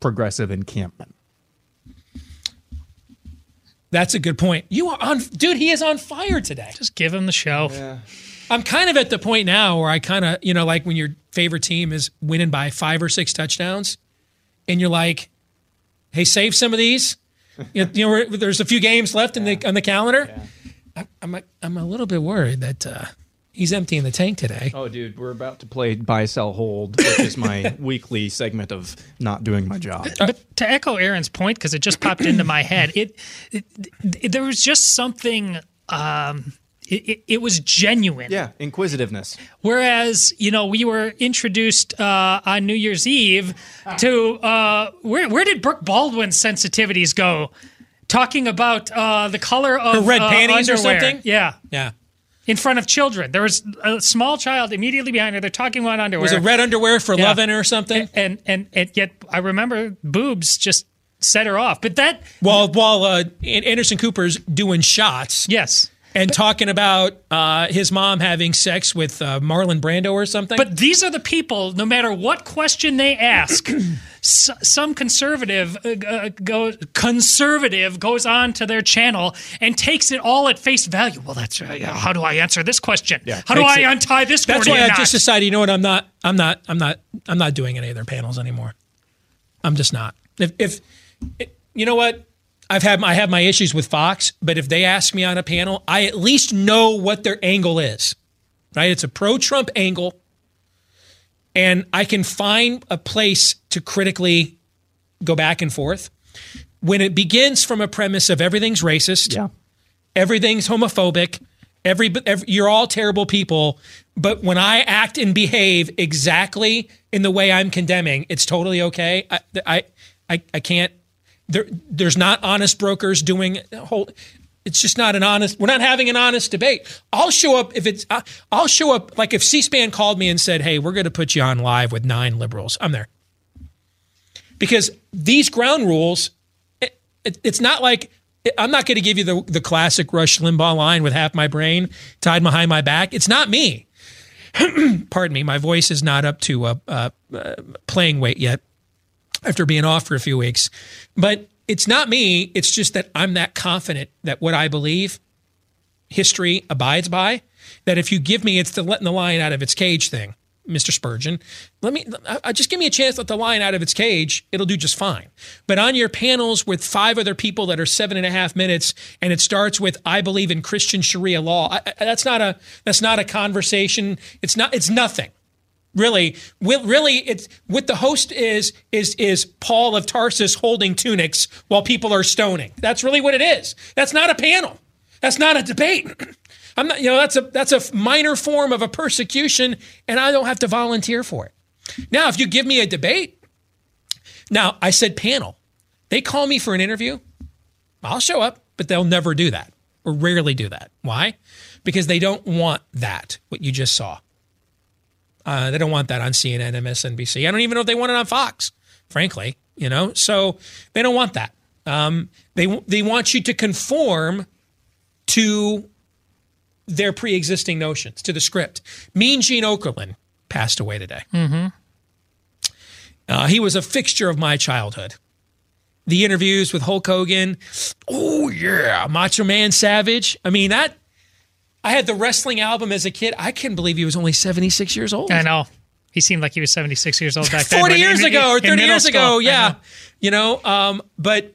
progressive encampment. That's a good point. You are on, dude. He is on fire today. Just give him the show. I'm kind of at the point now where I kind of, you know, like when your favorite team is winning by five or six touchdowns, and you're like, "Hey, save some of these." you know, you know, we're- there's a few games left in the on the calendar. I, I'm a, I'm a little bit worried that uh, He's emptying the tank today. Oh, dude, we're about to play buy, sell, hold, which is my *laughs* weekly segment of not doing my job. But to echo Aaron's point, because it just popped into my head, it, it, it there was just something. Um, it, it, it was genuine. Yeah, inquisitiveness. Whereas, you know, we were introduced uh, on New Year's Eve to uh, where where did Brooke Baldwin's sensitivities go? Talking about uh, the color of Her red uh, panties or something? Yeah. Yeah. In front of children. There was a small child immediately behind her. They're talking about underwear. Was it red underwear for Yeah. loving or something? And, and and yet I remember boobs just set her off. But that While while uh, Anderson Cooper's doing shots. Yes. And talking about uh, his mom having sex with uh, Marlon Brando or something. But these are the people, no matter what question they ask, *clears throat* s- some conservative uh, uh, go, conservative goes on to their channel and takes it all at face value. Well, that's uh, how do I answer this question? how do I it- untie this? That's why I knot? just decided. You know what? I'm not. I'm not. I'm not. I'm not doing any of their panels anymore. I'm just not. If, if you know what, I've had I have my issues with Fox, but if they ask me on a panel, I at least know what their angle is. Right? It's a pro-Trump angle, and I can find a place to critically go back and forth. When it begins from a premise of everything's racist, yeah. everything's homophobic, every, every you're all terrible people, but when I act and behave exactly in the way I'm condemning, it's totally okay. I I I, I can't. There, there's not honest brokers doing whole. It's just not an honest. We're not having an honest debate. I'll show up if it's. I'll show up like if C-SPAN called me and said, "Hey, we're going to put you on live with nine liberals." I'm there because these ground rules. It, it, it's not like I'm not going to give you the the classic Rush Limbaugh line with half my brain tied behind my back. It's not me. *clears throat* Pardon me, my voice is not up to uh, uh, uh, playing weight yet after being off for a few weeks. But it's not me. It's just that I'm that confident that what I believe, history abides by. That if you give me, it's the letting the lion out of its cage thing, Mr. Spurgeon. Let me just give me a chance to let the lion out of its cage. It'll do just fine. But on your panels with five other people that are seven and a half minutes, and it starts with "I believe in Christian Sharia law." I, I- that's not a that's not a conversation. It's not. It's nothing really really it's what the host is is is paul of tarsus holding tunics while people are stoning. That's really what it is. That's not a panel. That's not a debate. *clears throat* I'm not you know that's a that's a minor form of a persecution and i don't have to volunteer for it. Now if you give me a debate now i said panel. They call me for an interview. I'll show up but they'll never do that or rarely do that. Why? Because they don't want that what you just saw uh, they don't want that on CNN, MSNBC. I don't even know if they want it on Fox, frankly. You know, so they don't want that. Um, they they want you to conform to their pre-existing notions, to the script. Mean Gene Okerlund passed away today. Mm-hmm. Uh, he was a fixture of my childhood. The interviews with Hulk Hogan, oh yeah, Macho Man Savage. I mean that. I had the wrestling album as a kid. I couldn't believe he was only seventy six years old. I know. He seemed like he was 76 years old back then. 40 years in- ago or 30 years school. ago yeah know. you know um, but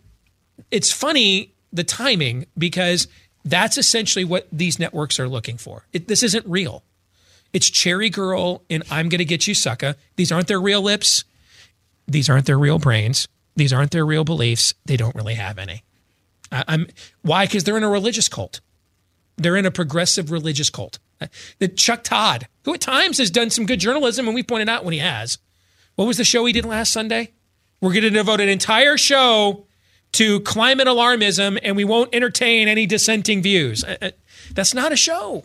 it's funny the timing because that's essentially what these networks are looking for it, this isn't real it's cherry girl and i'm gonna get you sucker these aren't their real lips these aren't their real brains these aren't their real beliefs they don't really have any I, i'm why because they're in a religious cult they're in a progressive religious cult. Uh, That Chuck Todd, who at times has done some good journalism, and we pointed out when he has. What was the show he did last Sunday? We're going to devote an entire show to climate alarmism, and we won't entertain any dissenting views. Uh, uh, That's not a show.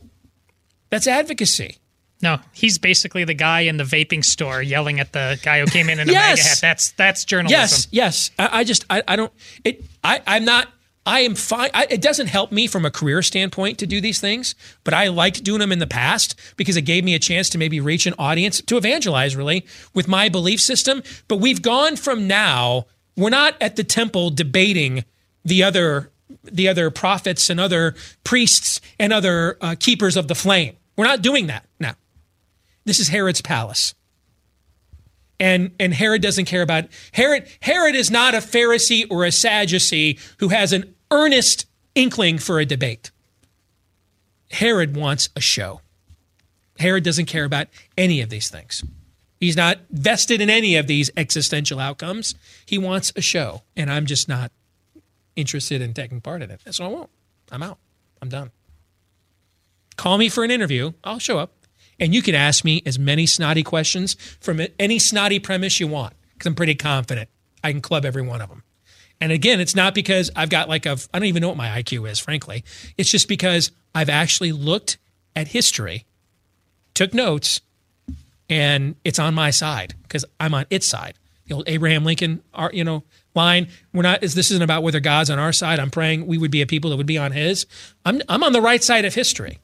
That's advocacy. No, he's basically the guy in the vaping store yelling at the guy who came in in a Yes! MAGA hat. That's that's journalism. Yes, yes. I, I just I, I don't it I I'm not I am fine. I, it doesn't help me from a career standpoint to do these things, but I liked doing them in the past because it gave me a chance to maybe reach an audience to evangelize really with my belief system. But we've gone from now. We're not at the temple debating the other the other prophets and other priests and other uh, keepers of the flame. We're not doing that now. This is Herod's palace and and Herod doesn't care about Herod. Herod is not a Pharisee or a Sadducee who has an earnest inkling for a debate. Herod wants a show. Herod doesn't care about any of these things. He's not vested in any of these existential outcomes. He wants a show, and I'm just not interested in taking part in it. So I won't. I'm out. I'm done. Call me for an interview. I'll show up. And you can ask me as many snotty questions from any snotty premise you want because I'm pretty confident I can club every one of them. And again, it's not because I've got like a, I don't even know what my IQ is, frankly. It's just because I've actually looked at history, took notes, and it's on my side because I'm on its side. The old Abraham Lincoln, you know, line. We're not. This isn't about whether God's on our side. I'm praying we would be a people that would be on His. I'm I'm on the right side of history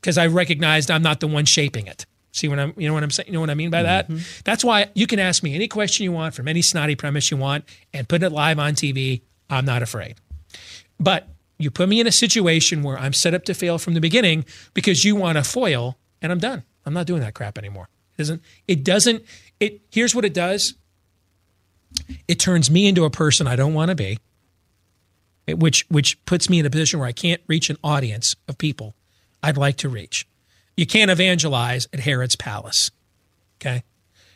because I recognized I'm not the one shaping it. See what I'm, you know what I'm saying? You know what I mean by that? Mm-hmm. That's why you can ask me any question you want from any snotty premise you want and put it live on TV. I'm not afraid. But you put me in a situation where I'm set up to fail from the beginning because you want a foil and I'm done. I'm not doing that crap anymore. It doesn't, it doesn't, it, here's what it does. It turns me into a person I don't want to be, which, which puts me in a position where I can't reach an audience of people I'd like to reach. You can't evangelize at Herod's palace. Okay.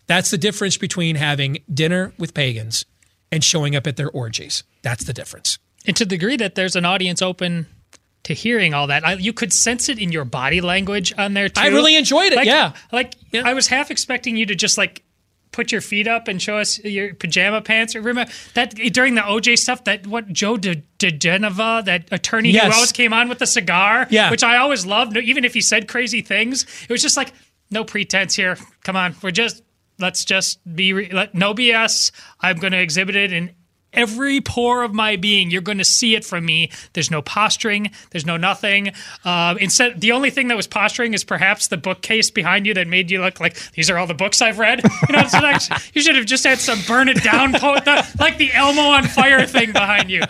That's the difference between having dinner with pagans and showing up at their orgies. That's the difference. And to the degree that there's an audience open to hearing all that, I, you could sense it in your body language on there too. I really enjoyed it. Like, yeah. Like yeah. I was half expecting you to just like put your feet up and show us your pajama pants. Or remember that during the OJ stuff, that what Joe De, diGenova, that attorney yes. who always came on with the cigar, yeah. which I always loved, even if he said crazy things. It was just like, no pretense here. Come on, we're just let's just be let, no BS. I'm going to exhibit it in every pore of my being. You're going to see it from me. There's no posturing. There's no nothing. Uh, instead, the only thing that was posturing is perhaps the bookcase behind you that made you look like these are all the books I've read. You know, like, *laughs* you should have just had some burn it down, *laughs* like the Elmo on fire thing behind you.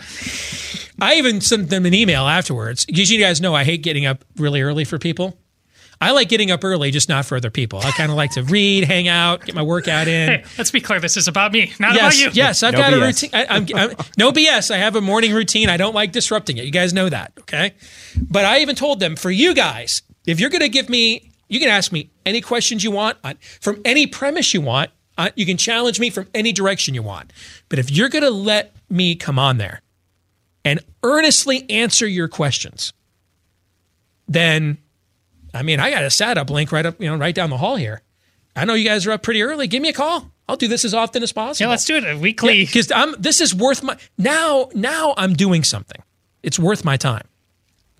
I even sent them an email afterwards. Because you guys know I hate getting up really early for people. I like getting up early, just not for other people. I kind of like to read, hang out, get my workout in. Hey, let's be clear. This is about me, not yes, about you. Yes, I've no got BS. a routine. I, I'm, I'm, no BS. I have a morning routine. I don't like disrupting it. You guys know that, okay? But I even told them for you guys, if you're going to give me, you can ask me any questions you want on, from any premise you want. Uh, you can challenge me from any direction you want. But if you're going to let me come on there and earnestly answer your questions, then I mean, I got a setup link right up, you know, right down the hall here. I know you guys are up pretty early. Give me a call. I'll do this as often as possible. Yeah, let's do it uh, weekly. Because yeah, I'm this is worth my now. Now I'm doing something. It's worth my time.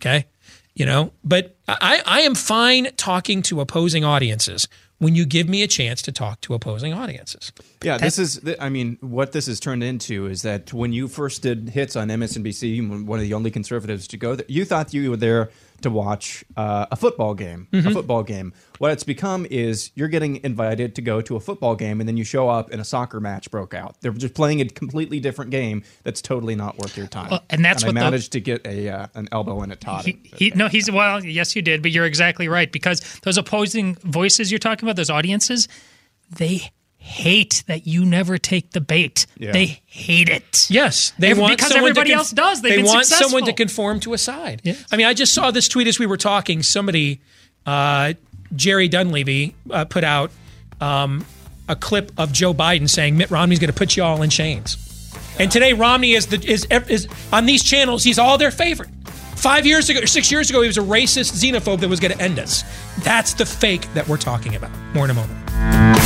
Okay, you know. But I I am fine talking to opposing audiences when you give me a chance to talk to opposing audiences. Yeah, this is, I mean, what this has turned into is that when you first did hits on MSNBC, one of the only conservatives to go there, you thought you were there to watch uh, a football game. Mm-hmm. A football game. What it's become is you're getting invited to go to a football game, and then you show up and a soccer match broke out. They're just playing a completely different game that's totally not worth your time. Well, and that's and what I managed the, to get a uh, an elbow in a Todd. He, he, no, he's well, yes, you did, but you're exactly right because those opposing voices you're talking about, those audiences, they hate that you never take the bait. Yeah. They hate it. Yes, they want because everybody con- else does. They've they want successful. someone to conform to a side. Yes. I mean, I just saw this tweet as we were talking. Somebody, uh, Jerry Dunleavy, uh, put out um, a clip of Joe Biden saying Mitt Romney's going to put you all in chains. And today Romney is the is, is on these channels. He's all their favorite. Five years ago, or six years ago, he was a racist xenophobe that was going to end us. That's the fake that we're talking about. More in a moment.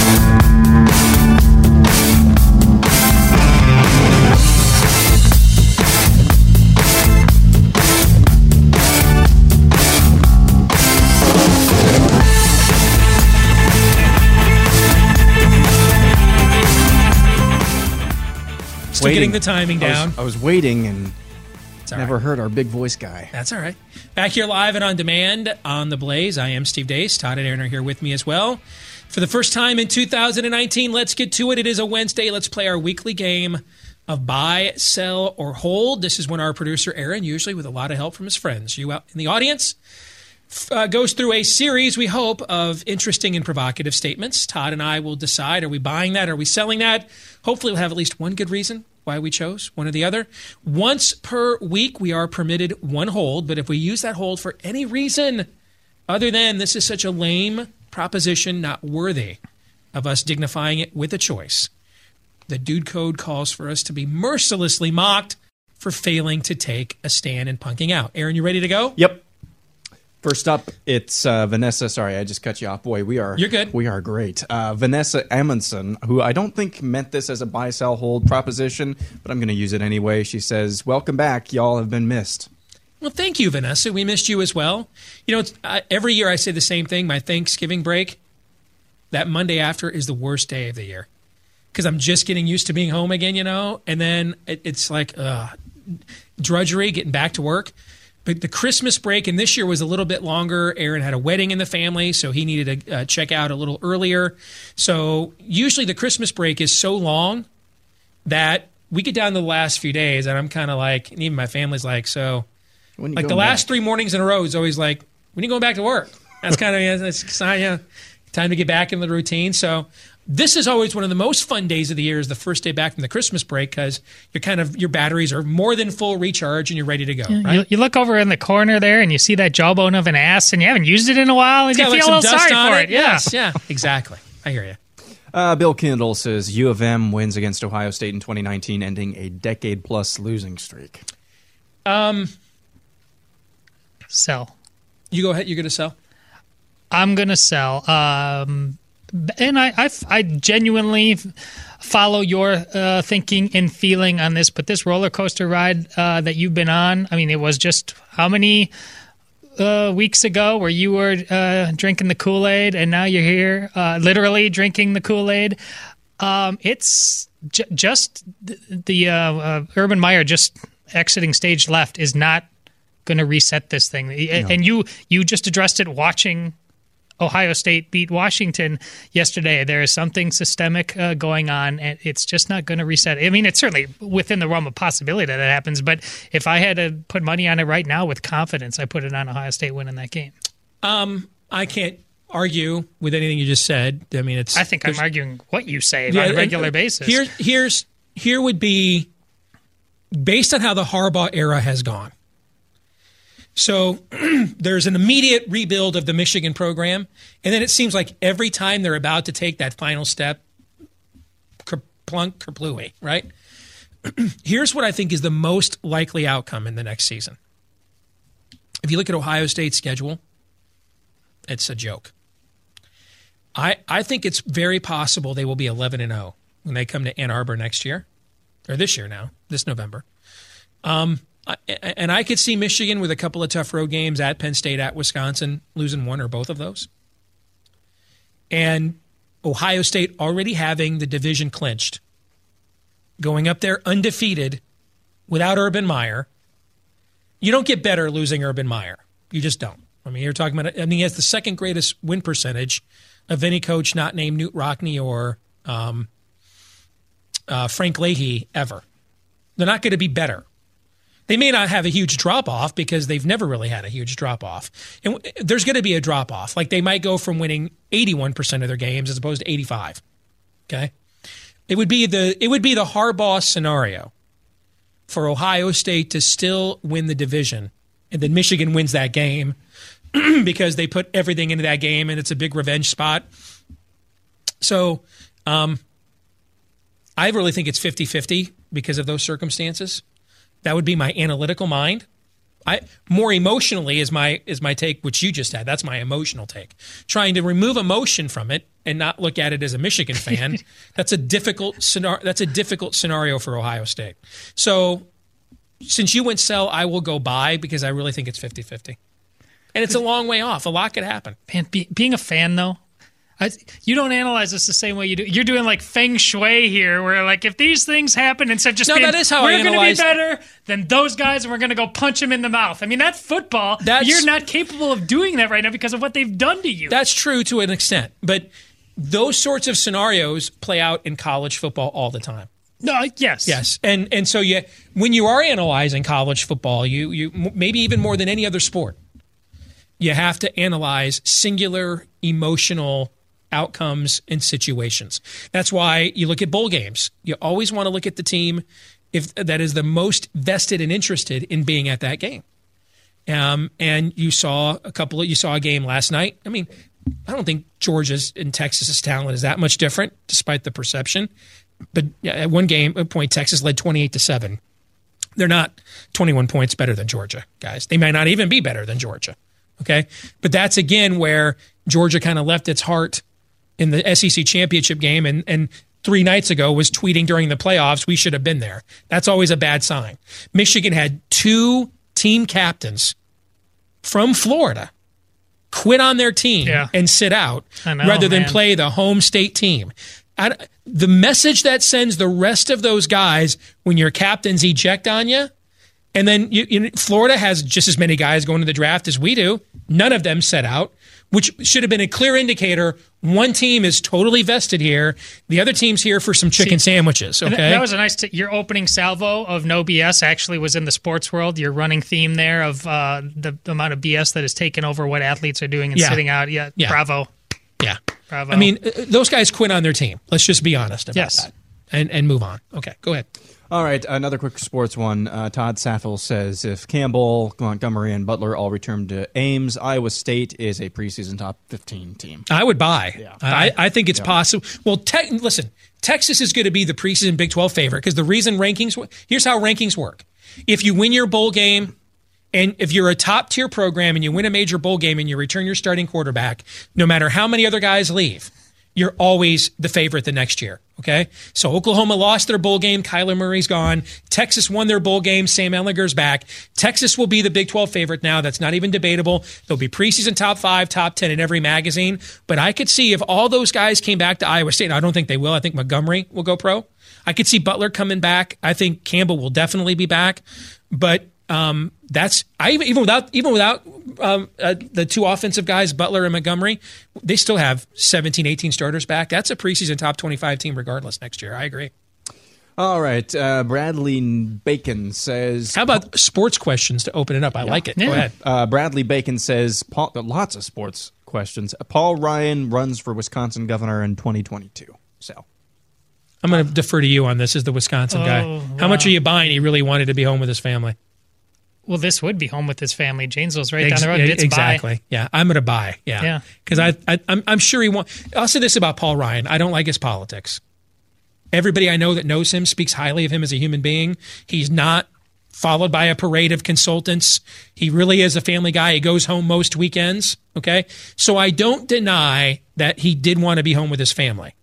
Still waiting. getting the timing down. I was, I was waiting and never right. heard our big voice guy. That's all right. Back here live and on demand on The Blaze. I am Steve Deace. Todd and Aaron are here with me as well. For the first time in 2019, let's get to it. It is a Wednesday. Let's play our weekly game of buy, sell, or hold. This is when our producer, Aaron, usually with a lot of help from his friends, you out in the audience, uh, goes through a series, we hope, of interesting and provocative statements. Todd and I will decide are we buying that? Are we selling that? Hopefully, we'll have at least one good reason why we chose one or the other. Once per week, we are permitted one hold, but if we use that hold for any reason, Other than this is such a lame proposition, not worthy of us dignifying it with a choice. The dude code calls for us to be mercilessly mocked for failing to take a stand and punking out. Aaron, you ready to go? Yep. First up, it's uh, Vanessa. Sorry, I just cut you off. Boy, we are You're good. We are great. Uh, Vanessa Amundsen, who I don't think meant this as a buy, sell, hold proposition, but I'm going to use it anyway. She says, "Welcome back, y'all have been missed." Well, thank you, Vanessa. We missed you as well. You know, it's, uh, every year I say the same thing. My Thanksgiving break, that Monday after, is the worst day of the year because I'm just getting used to being home again. You know, and then it, it's like uh, drudgery, getting back to work. But the Christmas break, and this year was a little bit longer. Aaron had a wedding in the family, so he needed to uh, check out a little earlier. So usually the Christmas break is so long that we get down to the last few days, and I'm kind of like, and even my family's like, so When like the going last three mornings in a row is always like, when are you going back to work? That's kind of *laughs* yeah, that's sign, yeah, time to get back in the routine. So this is always one of the most fun days of the year is the first day back from the Christmas break because you're kind of your batteries are more than full recharge and you're ready to go. Right? You, you look over in the corner there and you see that jawbone of an ass and you haven't used it in a while and It's you feel like, a little dust sorry for it. it. Yeah. Yes, yeah, exactly. I hear you. Uh, Bill Kindle says U of M wins against Ohio State in 2019, ending a decade-plus losing streak. Um, Sell. you go ahead. You're going to sell. I'm gonna sell. Um, and I, I, I genuinely follow your uh, thinking and feeling on this. But this roller coaster ride uh, that you've been on, I mean, it was just how many uh, weeks ago where you were uh, drinking the Kool Aid, and now you're here, uh, literally drinking the Kool Aid. Um, it's j- just the, the uh, Urban Meyer just exiting stage left is not going to reset this thing. And you you just addressed it watching Ohio State beat Washington yesterday. There is something systemic uh, going on, and it's just not going to reset. I mean, it's certainly within the realm of possibility that it happens. But if I had to put money on it right now with confidence, I put it on Ohio State winning that game. Um, I can't argue with anything you just said. I mean, it's. I think I'm arguing what you say Yeah, on a and- regular basis. Here, here's here would be based on how the Harbaugh era has gone. So *clears throat* there's an immediate rebuild of the Michigan program, and then it seems like every time they're about to take that final step, kerplunk, kerplooey, right? *clears throat* Here's what I think is the most likely outcome in the next season. If you look at Ohio State's schedule, it's a joke. I, I think it's very possible they will be 11 and 0 when they come to Ann Arbor next year, or this year now, this November. Um, and I could see Michigan with a couple of tough road games at Penn State, at Wisconsin, losing one or both of those. And Ohio State already having the division clinched, going up there undefeated without Urban Meyer. You don't get better losing Urban Meyer. You just don't. I mean, you're talking about, I mean, he has the second greatest win percentage of any coach not named Knute Rockne or um, uh, Frank Leahy ever. They're not going to be better. They may not have a huge drop off because they've never really had a huge drop off. And there's going to be a drop off. Like they might go from winning 81% of their games as opposed to 85. Okay? It would be the it would be the Harbaugh scenario for Ohio State to still win the division and then Michigan wins that game *clears throat* because they put everything into that game and it's a big revenge spot. So, um, I really think it's 50 50 because of those circumstances. That would be my analytical mind. I more emotionally is my is my take, which you just had. That's my emotional take. Trying to remove emotion from it and not look at it as a Michigan fan. *laughs* that's a difficult scenario. That's a difficult scenario for Ohio State. So, since you went sell, I will go buy because I really think it's 50-50. and it's a long way off. A lot could happen. Man, be, being a fan though, I, you don't analyze this the same way you do. You're doing like feng shui here, where like if these things happen, instead of just No, being, that is how we're going to be better than those guys, and we're going to go punch them in the mouth. I mean, that's football. That's- You're not capable of doing that right now because of what they've done to you. That's true to an extent, but those sorts of scenarios play out in college football all the time. no, yes, Yes, and and so you when you are analyzing college football, you you maybe even more than any other sport, you have to analyze singular emotional outcomes and situations. That's why you look at bowl games. You always want to look at the team if that is the most vested and interested in being at that game. Um, and you saw a couple of, you saw a game last night. I mean, I don't think Georgia's and Texas's talent is that much different, despite the perception. But at one game, at point, Texas led 28 to 7. They're not 21 points better than Georgia, guys. They might not even be better than Georgia. Okay. But that's again where Georgia kind of left its heart in the SEC championship game and, and three nights ago was tweeting during the playoffs, we should have been there. That's always a bad sign. Michigan had two team captains from Florida quit on their team Yeah. and sit out know, rather than man. play the home state team. I, the message that sends the rest of those guys when your captains eject on you, and then you, you, Florida has just as many guys going to the draft as we do. None of them set out, which should have been a clear indicator. One team is totally vested here. The other team's here for some chicken sandwiches. Okay, that- That was a nice. T- your opening salvo of no BS actually was in the sports world. Your running theme there of uh, the, the amount of BS that has taken over what athletes are doing and Yeah. sitting out. Yeah, Yeah. bravo. yeah. Bravo. I mean, uh, those guys quit on their team. Let's just be honest about Yes. that and and move on. Okay, go ahead. All right, another quick sports one. Uh, Todd Saffel says if Campbell, Montgomery, and Butler all return to Ames, Iowa State is a preseason top 15 team. I would buy. I, I think it's Yeah. possible. Well, te- listen, Texas is going to be the preseason Big 12 favorite because the reason rankings, here's how rankings work. If you win your bowl game, and if you're a top tier program and you win a major bowl game and you return your starting quarterback, no matter how many other guys leave, you're always the favorite the next year. Okay. So Oklahoma lost their bowl game. Kyler Murray's gone. Texas won their bowl game. Sam Ehlinger's back. Texas will be the Big 12 favorite now. That's not even debatable. They'll be preseason top five, top 10 in every magazine. But I could see if all those guys came back to Iowa State, I don't think they will. I think Montgomery will go pro. I could see Butler coming back. I think Campbell will definitely be back. But um, that's I even even without even without um, uh, the two offensive guys, Butler and Montgomery, they still have 17, 18 starters back. That's a preseason top twenty five team regardless next year. I agree. All right, uh, Bradley Bacon says. How about sports questions to open it up? I like it. Go ahead. Uh, Bradley Bacon says Paul, lots of sports questions. Paul Ryan runs for Wisconsin governor in 2022. So I'm going to defer to you on this as the Wisconsin guy. Oh, How much are you buying? He really wanted to be home with his family. Well, this would be home with his family. Janesville's right Ex- down the road. yeah, It's exactly. By. Yeah, I'm going to buy. Yeah, Yeah. Because I, I, I'm, I'm sure he won't. I'll say this about Paul Ryan: I don't like his politics. Everybody I know that knows him speaks highly of him as a human being. He's not followed by a parade of consultants. He really is a family guy. He goes home most weekends. Okay, so I don't deny that he did want to be home with his family.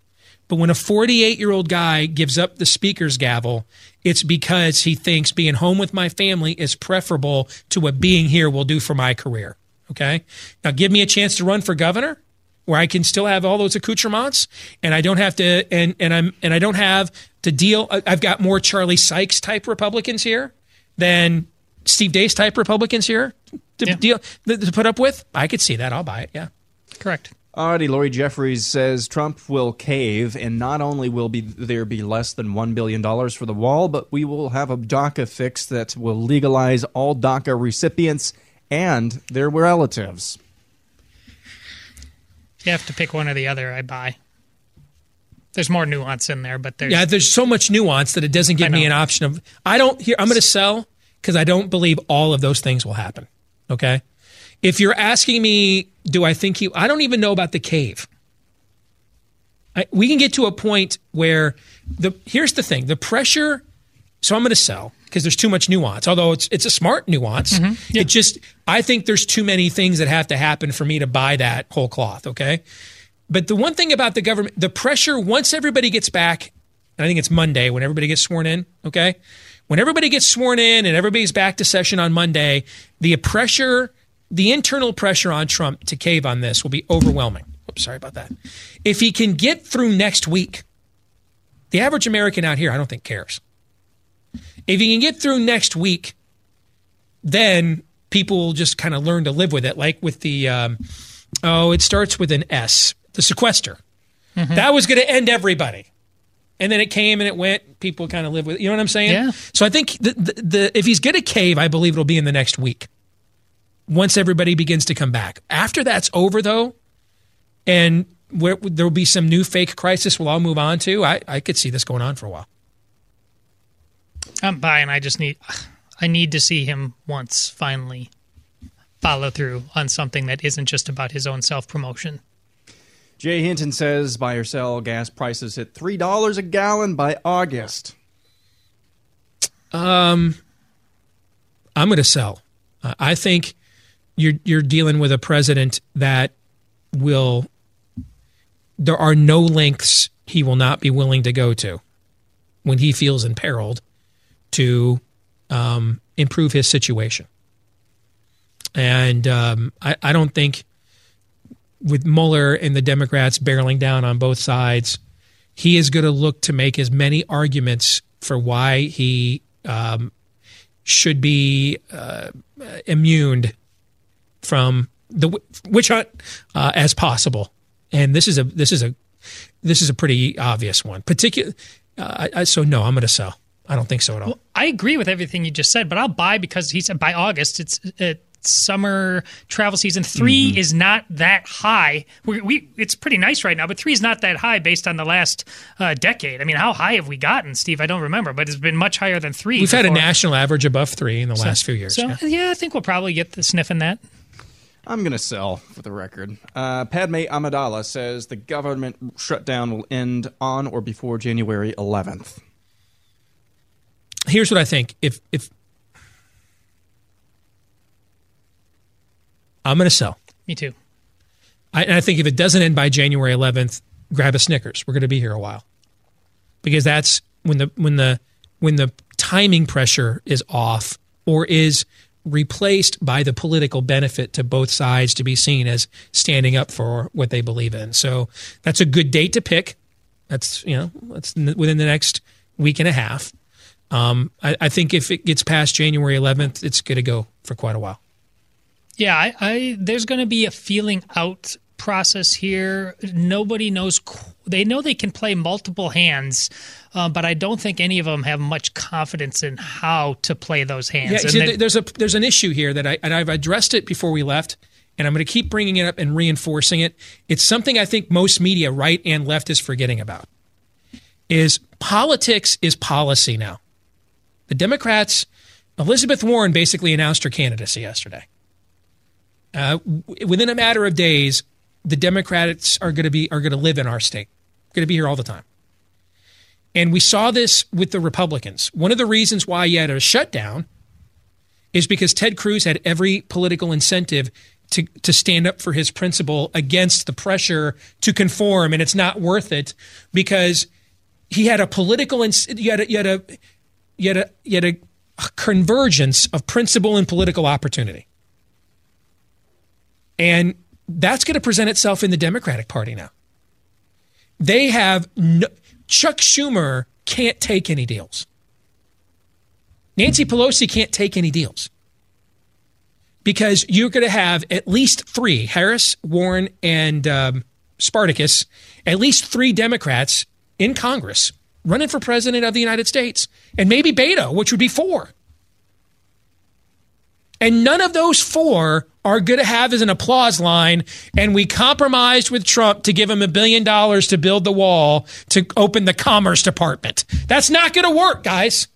But when a 48 year old guy gives up the speaker's gavel, it's because he thinks being home with my family is preferable to what being here will do for my career. Okay. Now give me a chance to run for governor where I can still have all those accoutrements and I don't have to, and, and I'm, and I don't have to deal. I've got more Charlie Sykes type Republicans here than Steve Deace type Republicans here to deal, to put up with. I could see that. I'll buy it. Yeah. Correct. Alrighty, Lori Jeffries says Trump will cave, and not only will be there be less than one billion dollars for the wall, but we will have a DACA fix that will legalize all DACA recipients and their relatives. You have to pick one or the other. I buy. There's more nuance in there, but there's Yeah, there's so much nuance that it doesn't give me an option of I don't here I'm going to sell because I don't believe all of those things will happen. Okay? If you're asking me do I think he I don't even know about the cave. I, we can get to a point where the here's the thing, the pressure so I'm going to sell because there's too much nuance. Although it's it's a smart nuance. Mm-hmm. It just I think there's too many things that have to happen for me to buy that whole cloth, okay? But the one thing about the government, the pressure once everybody gets back, and I think it's Monday when everybody gets sworn in, okay? When everybody gets sworn in and everybody's back to session on Monday, the pressure, the internal pressure on Trump to cave on this will be overwhelming. Oops, sorry about that. If he can get through next week, the average American out here, I don't think cares. If he can get through next week, then people will just kind of learn to live with it. Like with the, um, oh, it starts with an S, the sequester. That was going to end everybody. And then it came and it went. People kind of live with it. You know what I'm saying? Yeah. So I think the, the, the if he's going to cave, I believe it'll be in the next week. Once everybody begins to come back. After that's over, though, and where there will be some new fake crisis we'll all move on to, I, I could see this going on for a while. I'm buying. I just need. I need to see him once finally. follow through on something that isn't just about his own self promotion. Jay Hinton says buy or sell gas prices hit three dollars a gallon by August. Um, I'm going to sell. Uh, I think you're you're dealing with a president that will. There are no lengths he will not be willing to go to when he feels imperiled to um, improve his situation. And um, I, I don't think with Mueller and the Democrats barreling down on both sides, he is going to look to make as many arguments for why he um, should be uh, immune from the witch hunt uh, as possible. And this is a this is a this is a pretty obvious one. Particular. Uh, I, so no, I'm going to sell. I don't think so at all. Well, I agree with everything you just said, but I'll buy because he said by August it's it, summer travel season. 3 mm-hmm. is not that high. We, we, it's pretty nice right now, but three is not that high based on the last uh, decade. I mean, how high have we gotten, Steve? I don't remember, but it's been much higher than three. We've before. had a national average above three in the so, last few years. So yeah. yeah, I think we'll probably get the sniff in that. I'm going to sell for the record. Uh, Padme Amidala says the government shutdown will end on or before January 11th. Here's what I think: if if I'm going to sell. Me too. I, I think if it doesn't end by January 11th, grab a Snickers. We're going to be here a while because that's when the when the when the timing pressure is off or is replaced by the political benefit to both sides to be seen as standing up for what they believe in. So that's a good date to pick. That's you know that's within the next week and a half. Um, I, I think if it gets past January 11th, it's going to go for quite a while. Yeah, I, I there's going to be a feeling out process here. Nobody knows. They know they can play multiple hands, uh, but I don't think any of them have much confidence in how to play those hands. Yeah, see, there's a there's an issue here that I and I've addressed it before we left, and I'm going to keep bringing it up and reinforcing it. It's something I think most media, right and left, is forgetting about. Is politics is policy now. The Democrats, Elizabeth Warren basically announced her candidacy yesterday. Uh, within a matter of days, the Democrats are going to be are going to live in our state. Going to be here all the time. And we saw this with the Republicans. One of the reasons why you had a shutdown is because Ted Cruz had every political incentive to, to stand up for his principle against the pressure to conform, and it's not worth it because he had a political you had a, you had a you had a, you had a convergence of principle and political opportunity. And that's going to present itself in the Democratic Party now. They have no, Chuck Schumer can't take any deals. Nancy Pelosi can't take any deals because you're going to have at least three Harris, Warren, and um, Spartacus, at least three Democrats in Congress running for president of the United States, and maybe Beto, which would be four. And none of those four are going to have as an applause line. And we compromised with Trump to give him a billion dollars to build the wall to open the Commerce Department. That's not going to work, guys.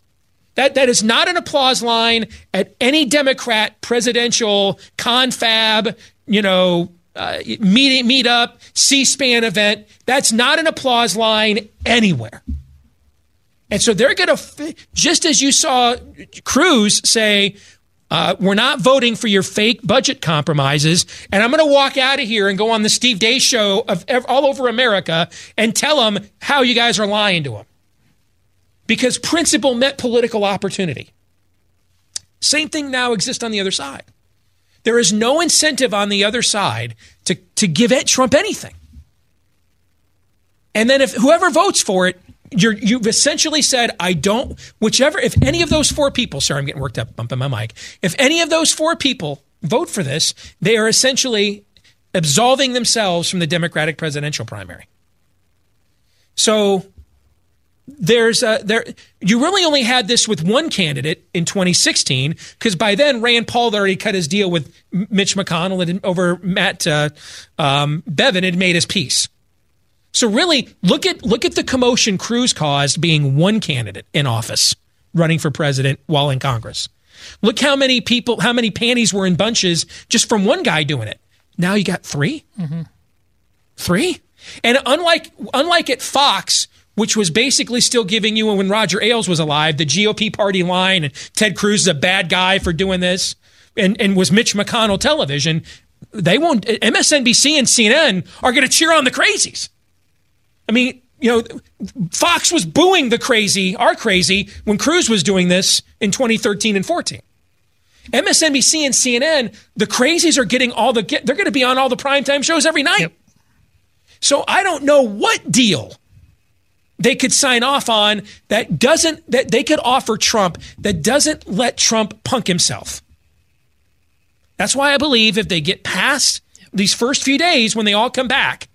That, that is not an applause line at any Democrat presidential confab, you know, uh, meet, meet up, C SPAN event. That's not an applause line anywhere. And so they're going to, just as you saw Cruz say, uh, we're not voting for your fake budget compromises. And I'm going to walk out of here and go on the Steve Deace show of all over America and tell them how you guys are lying to them. Because principle met political opportunity. Same thing now exists on the other side. There is no incentive on the other side to, to give Trump anything. And then if whoever votes for it you're, you've essentially said, I don't, whichever, if any of those four people, sorry, I'm getting worked up, bumping my mic. If any of those four people vote for this, they are essentially absolving themselves from the Democratic presidential primary. So there's a, there, you really only had this with one candidate in 2016 because by then Rand Paul had already cut his deal with Mitch McConnell and over Matt uh, um, Bevin had made his peace. So really, look at look at the commotion Cruz caused being one candidate in office running for president while in Congress. Look how many people, how many panties were in bunches just from one guy doing it. Now you got 3 Mm-hmm. Three? And unlike unlike at Fox, which was basically still giving you when Roger Ailes was alive, the GOP party line and Ted Cruz is a bad guy for doing this, and, and was Mitch McConnell television, they won't MSNBC and CNN are gonna cheer on the crazies. I mean, you know, Fox was booing the crazy, our crazy, when Cruz was doing this in 2013 and 14. MSNBC and CNN, the crazies are getting all the, they're going to be on all the primetime shows every night. So I don't know what deal they could sign off on that doesn't, that they could offer Trump that doesn't let Trump punk himself. That's why I believe if they get past these first few days when they all come back,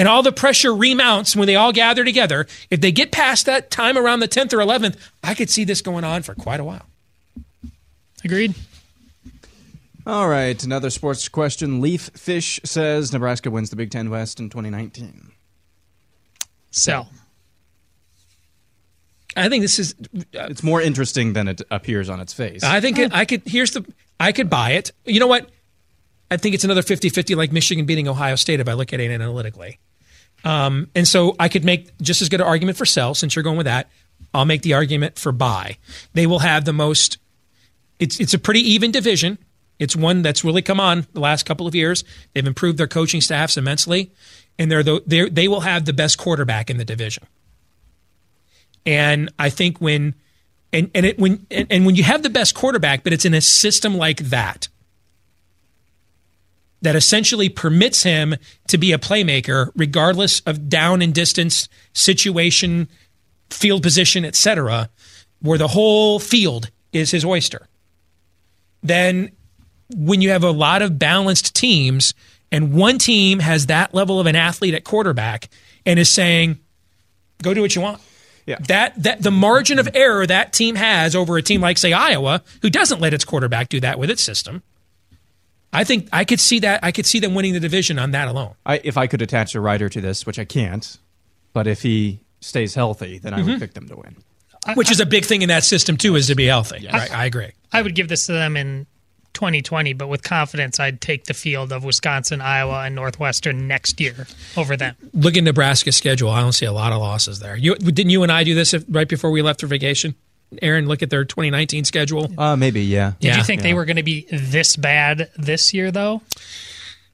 and all the pressure remounts when they all gather together, if they get past that time around the 10th or 11th, I could see this going on for quite a while. Agreed. All right, another sports question. Leaf Fish says Nebraska wins the Big Ten West in 2019. Sell. I think this is. Uh, it's more interesting than it appears on its face. I think it, I could. Here's the. I could buy it. You know what? I think it's another 50-50 like Michigan beating Ohio State if I look at it analytically. Um, and so I could make just as good an argument for sell since you're going with that. I'll make the argument for buy. They will have the most. It's it's a pretty even division. It's one that's really come on the last couple of years. They've improved their coaching staffs immensely, and they're the, they're, they will have the best quarterback in the division. And I think when and and it when and, and when you have the best quarterback, but it's in a system like that that essentially permits him to be a playmaker regardless of down and distance situation field position etc where the whole field is his oyster then when you have a lot of balanced teams and one team has that level of an athlete at quarterback and is saying go do what you want yeah. that that the margin of error that team has over a team like say Iowa who doesn't let its quarterback do that with its system I think I could see that. I could see them winning the division on that alone. I, if I could attach a writer to this, which I can't, but if he stays healthy, then I would Mhm. pick them to win. Which is a big thing in that system too, is to be healthy. Right, I agree. I would give this to them in 2020, but with confidence, I'd take the field of Wisconsin, Iowa, and Northwestern next year over them. Look at Nebraska's schedule. I don't see a lot of losses there. You didn't you and I do this right before we left for vacation? Aaron, look at their 2019 schedule. Uh, maybe, yeah. Did you think they were going to be this bad this year, though?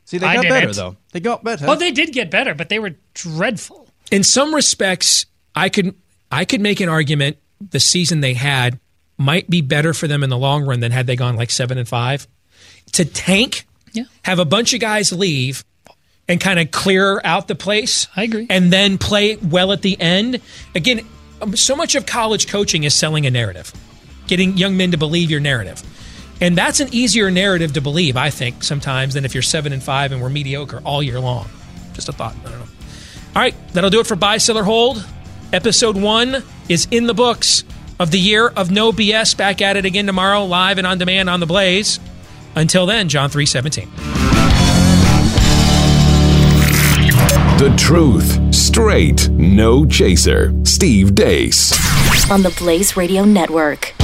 See, they got better, though. They got better. Well, they did get better, but they were dreadful. in some respects, I could I could make an argument the season they had might be better for them in the long run than had they gone like seven and five. To tank, Yeah. have a bunch of guys leave and kind of clear out the place. I agree. And then play well at the end. Again, um, so much of college coaching is selling a narrative, getting young men to believe your narrative. And that's an easier narrative to believe, I think, sometimes than if you're seven and five and we're mediocre all year long. Just a thought. I don't know. All right, that'll do it for Buy, Sell, or Hold. Episode one is in the books of the year of No BS. Back at it again tomorrow, live and on demand on The Blaze. Until then, John 317. The truth, straight, no chaser. Steve Deace. on the Blaze Radio Network.